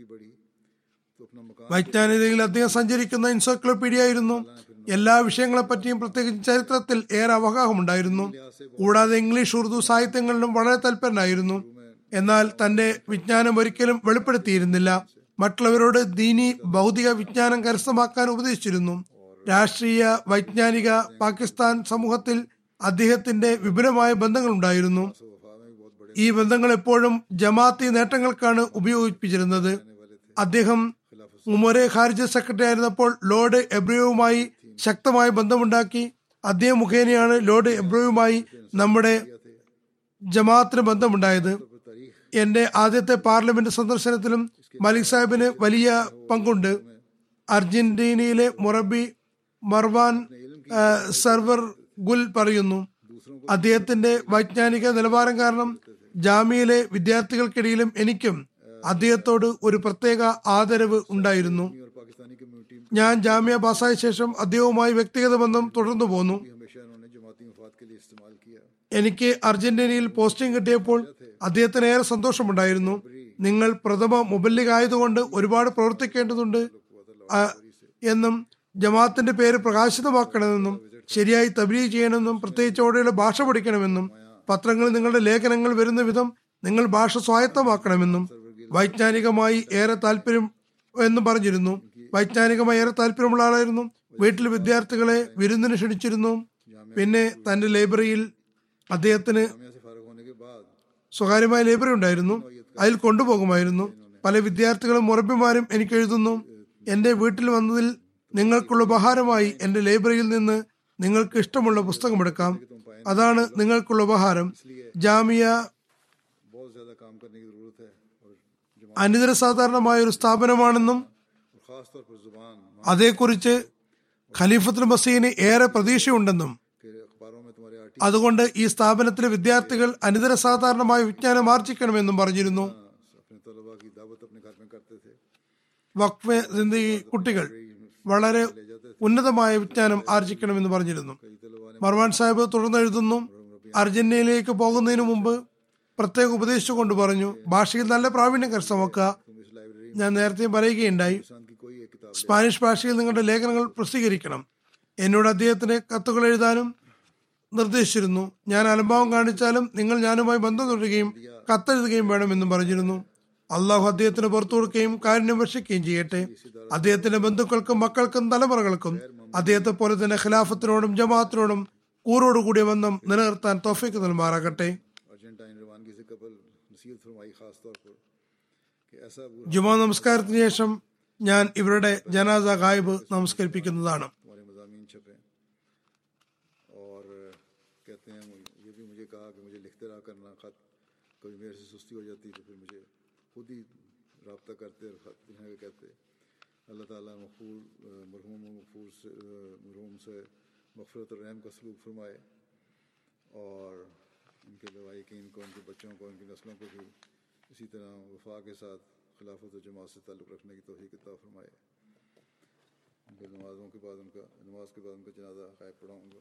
S2: വൈജ്ഞാനികതയിൽ അദ്ദേഹം സഞ്ചരിക്കുന്ന എൻസൈക്ലോപീഡിയ ആയിരുന്നു. എല്ലാ വിഷയങ്ങളെപ്പറ്റിയും പ്രത്യേകിച്ച് ചരിത്രത്തിൽ ഏറെ അവഗാഹമുണ്ടായിരുന്നു. കൂടാതെ ഇംഗ്ലീഷ് ഉറുദു സാഹിത്യങ്ങളിലും വളരെ തൽപരനായിരുന്നു. എന്നാൽ തന്റെ വിജ്ഞാനം ഒരിക്കലും വെളിപ്പെടുത്തിയിരുന്നില്ല. മറ്റുള്ളവരോട് ദീനി ഭൗതിക വിജ്ഞാനം കരസ്ഥമാക്കാൻ ഉപദേശിച്ചിരുന്നു. രാഷ്ട്രീയ വൈജ്ഞാനിക പാകിസ്ഥാൻ സമൂഹത്തിൽ അദ്ദേഹത്തിന്റെ വിപുലമായ ബന്ധങ്ങൾ ഉണ്ടായിരുന്നു ഈ ബന്ധങ്ങൾ എപ്പോഴും ജമാഅത്തി നേട്ടങ്ങൾക്കാണ് ഉപയോഗിപ്പിച്ചിരുന്നത്. അദ്ദേഹം ഉമറെ ഖാരിജ സെക്രട്ടറി ആയിരുന്നപ്പോൾ ലോർഡ് എബ്രിയോവുമായി ശക്തമായ ബന്ധമുണ്ടാക്കി അദ്ദേഹം മുഖേനയാണ് ലോർഡ് എബ്രോയുമായി നമ്മുടെ ജമാഅത്തിന് ബന്ധമുണ്ടായത്. എന്റെ ആദ്യത്തെ പാർലമെന്റ് സന്ദർശനത്തിലും മലിക് സാഹിബിന് വലിയ പങ്കുണ്ട്. അർജന്റീനയിലെ മുറബി മർവാൻ സർവർ ഗുൽ പറയുന്നു. അദ്ദേഹത്തിന്റെ വൈജ്ഞാനിക നിലവാരം കാരണം ജാമ്യയിലെ വിദ്യാർത്ഥികൾക്കിടയിലും എനിക്കും അദ്ദേഹത്തോട് ഒരു പ്രത്യേക ആദരവ് ഉണ്ടായിരുന്നു. ഞാൻ ജാമ്യ പാസ്സായ ശേഷം അദ്ദേഹവുമായി വ്യക്തിഗത ബന്ധം തുടർന്നു പോന്നു. എനിക്ക് അർജന്റീനയിൽ പോസ്റ്റിംഗ് കിട്ടിയപ്പോൾ അദ്ദേഹത്തിന് ഏറെ സന്തോഷമുണ്ടായിരുന്നു. നിങ്ങൾ പ്രഥമ മുബല്ലിക് ആയതുകൊണ്ട് ഒരുപാട് പ്രവർത്തിക്കേണ്ടതുണ്ട് എന്നും ജമാഅത്തിന്റെ പേര് പ്രകാശിതമാക്കണമെന്നും ശരിയായി തബലീഗ് ചെയ്യണമെന്നും പ്രത്യേകിച്ചോടെയുള്ള ഭാഷ പഠിക്കണമെന്നും പത്രങ്ങളിൽ നിങ്ങളുടെ ലേഖനങ്ങൾ വരുന്ന വിധം നിങ്ങൾ ഭാഷ സ്വായത്തമാക്കണമെന്നും വൈജ്ഞാനികമായി ഏറെ താല്പര്യം എന്നും പറഞ്ഞിരുന്നു. വൈജ്ഞാനികമായി ഏറെ താല്പര്യമുള്ള ആളായിരുന്നു. വീട്ടിൽ വിദ്യാർത്ഥികളെ വിരുന്നിന് ക്ഷണിച്ചിരുന്നു. പിന്നെ തന്റെ ലൈബ്രറിയിൽ അദ്ദേഹത്തിന് സ്വകാര്യമായ ലൈബ്രറി ഉണ്ടായിരുന്നു. അതിൽ കൊണ്ടുപോകുമായിരുന്നു. പല വിദ്യാർത്ഥികളും മുറബിമാരും എനിക്ക് എഴുതുന്നു. എന്റെ വീട്ടിൽ വന്നതിൽ നിങ്ങൾക്കുള്ള ഉപഹാരമായി എന്റെ ലൈബ്രറിയിൽ നിന്ന് നിങ്ങൾക്ക് ഇഷ്ടമുള്ള പുസ്തകമെടുക്കാം അതാണ് നിങ്ങൾക്കുള്ള ഉപഹാരം. ജാമിയ അനിതര സാധാരണമായ ഒരു സ്ഥാപനമാണെന്നും അതേക്കുറിച്ച് ഖലീഫത്തുൽ മസീന് ഏറെ പ്രതീക്ഷയുണ്ടെന്നും. അതുകൊണ്ട് ഈ സ്ഥാപനത്തിലെ വിദ്യാർത്ഥികൾ അനിതര സാധാരണമായ വിജ്ഞാനം ആർജിക്കണമെന്നും പറഞ്ഞിരുന്നു. വക്ഫ കുട്ടികൾ. വളരെ ഉന്നതമായ വിജ്ഞാനം ആർജിക്കണമെന്ന് പറഞ്ഞിരുന്നു. മർവാൻ സാഹിബ് തുടർന്നെഴുതുന്നു അർജന്റീനയിലേക്ക് പോകുന്നതിന് മുമ്പ് പ്രത്യേക ഉപദേശിച്ചുകൊണ്ട് പറഞ്ഞു ഭാഷയിൽ നല്ല പ്രാവീണ്യം കരസ്ഥമാക്കുക. ഞാൻ നേരത്തെ പറയുകയുണ്ടായി സ്പാനിഷ് ഭാഷയിൽ നിങ്ങളുടെ ലേഖനങ്ങൾ പ്രസിദ്ധീകരിക്കണം. എന്നോട് അദ്ദേഹത്തിന് കത്തുകൾ എഴുതാനും നിർദ്ദേശിച്ചിരുന്നു. ഞാൻ അലംഭാവം കാണിച്ചാലും നിങ്ങൾ ഞാനുമായി ബന്ധം തുടരുകയും കത്തെഴുതുകയും വേണമെന്നും പറഞ്ഞിരുന്നു. അള്ളാഹു അദ്ദേഹത്തിന് പുറത്തു കൊടുക്കുകയും കാരുണ്യം വർഷിക്കുകയും ചെയ്യട്ടെ. അദ്ദേഹത്തിന്റെ ബന്ധുക്കൾക്കും മക്കൾക്കും തലമുറകൾക്കും അദ്ദേഹത്തെ പോലെ തന്നെ ഖിലാഫത്തിനോടും ജമാഅത്തിനോടും കൂറോടുകൂടിയ ബന്ധം നിലനിർത്താൻ തോഫിക്ക്
S1: നൽമാറാകട്ടെ.
S2: ജുമാ നമസ്കാരത്തിന് ശേഷം ഞാൻ ഇവരുടെ ജനാസ ഗായിബ് നമസ്കരിപ്പിക്കുന്നതാണ്.
S1: کرتے ہیں کہتے اللہ تعالیٰ مقبول مرحوم مغفور سے مرحوم سے مغفرت الرحم کا سلوک فرمائے۔ اور ان کے لواحقین کو، ان کے بچوں کو، ان کی نسلوں کو بھی اسی طرح وفا کے ساتھ خلافت و جماعت سے تعلق رکھنے کی توفیق عطا فرمائے۔ ان کے نمازوں کے بعد ان کا، نماز کے بعد ان کا جنازہ غائب پڑھاؤں گا۔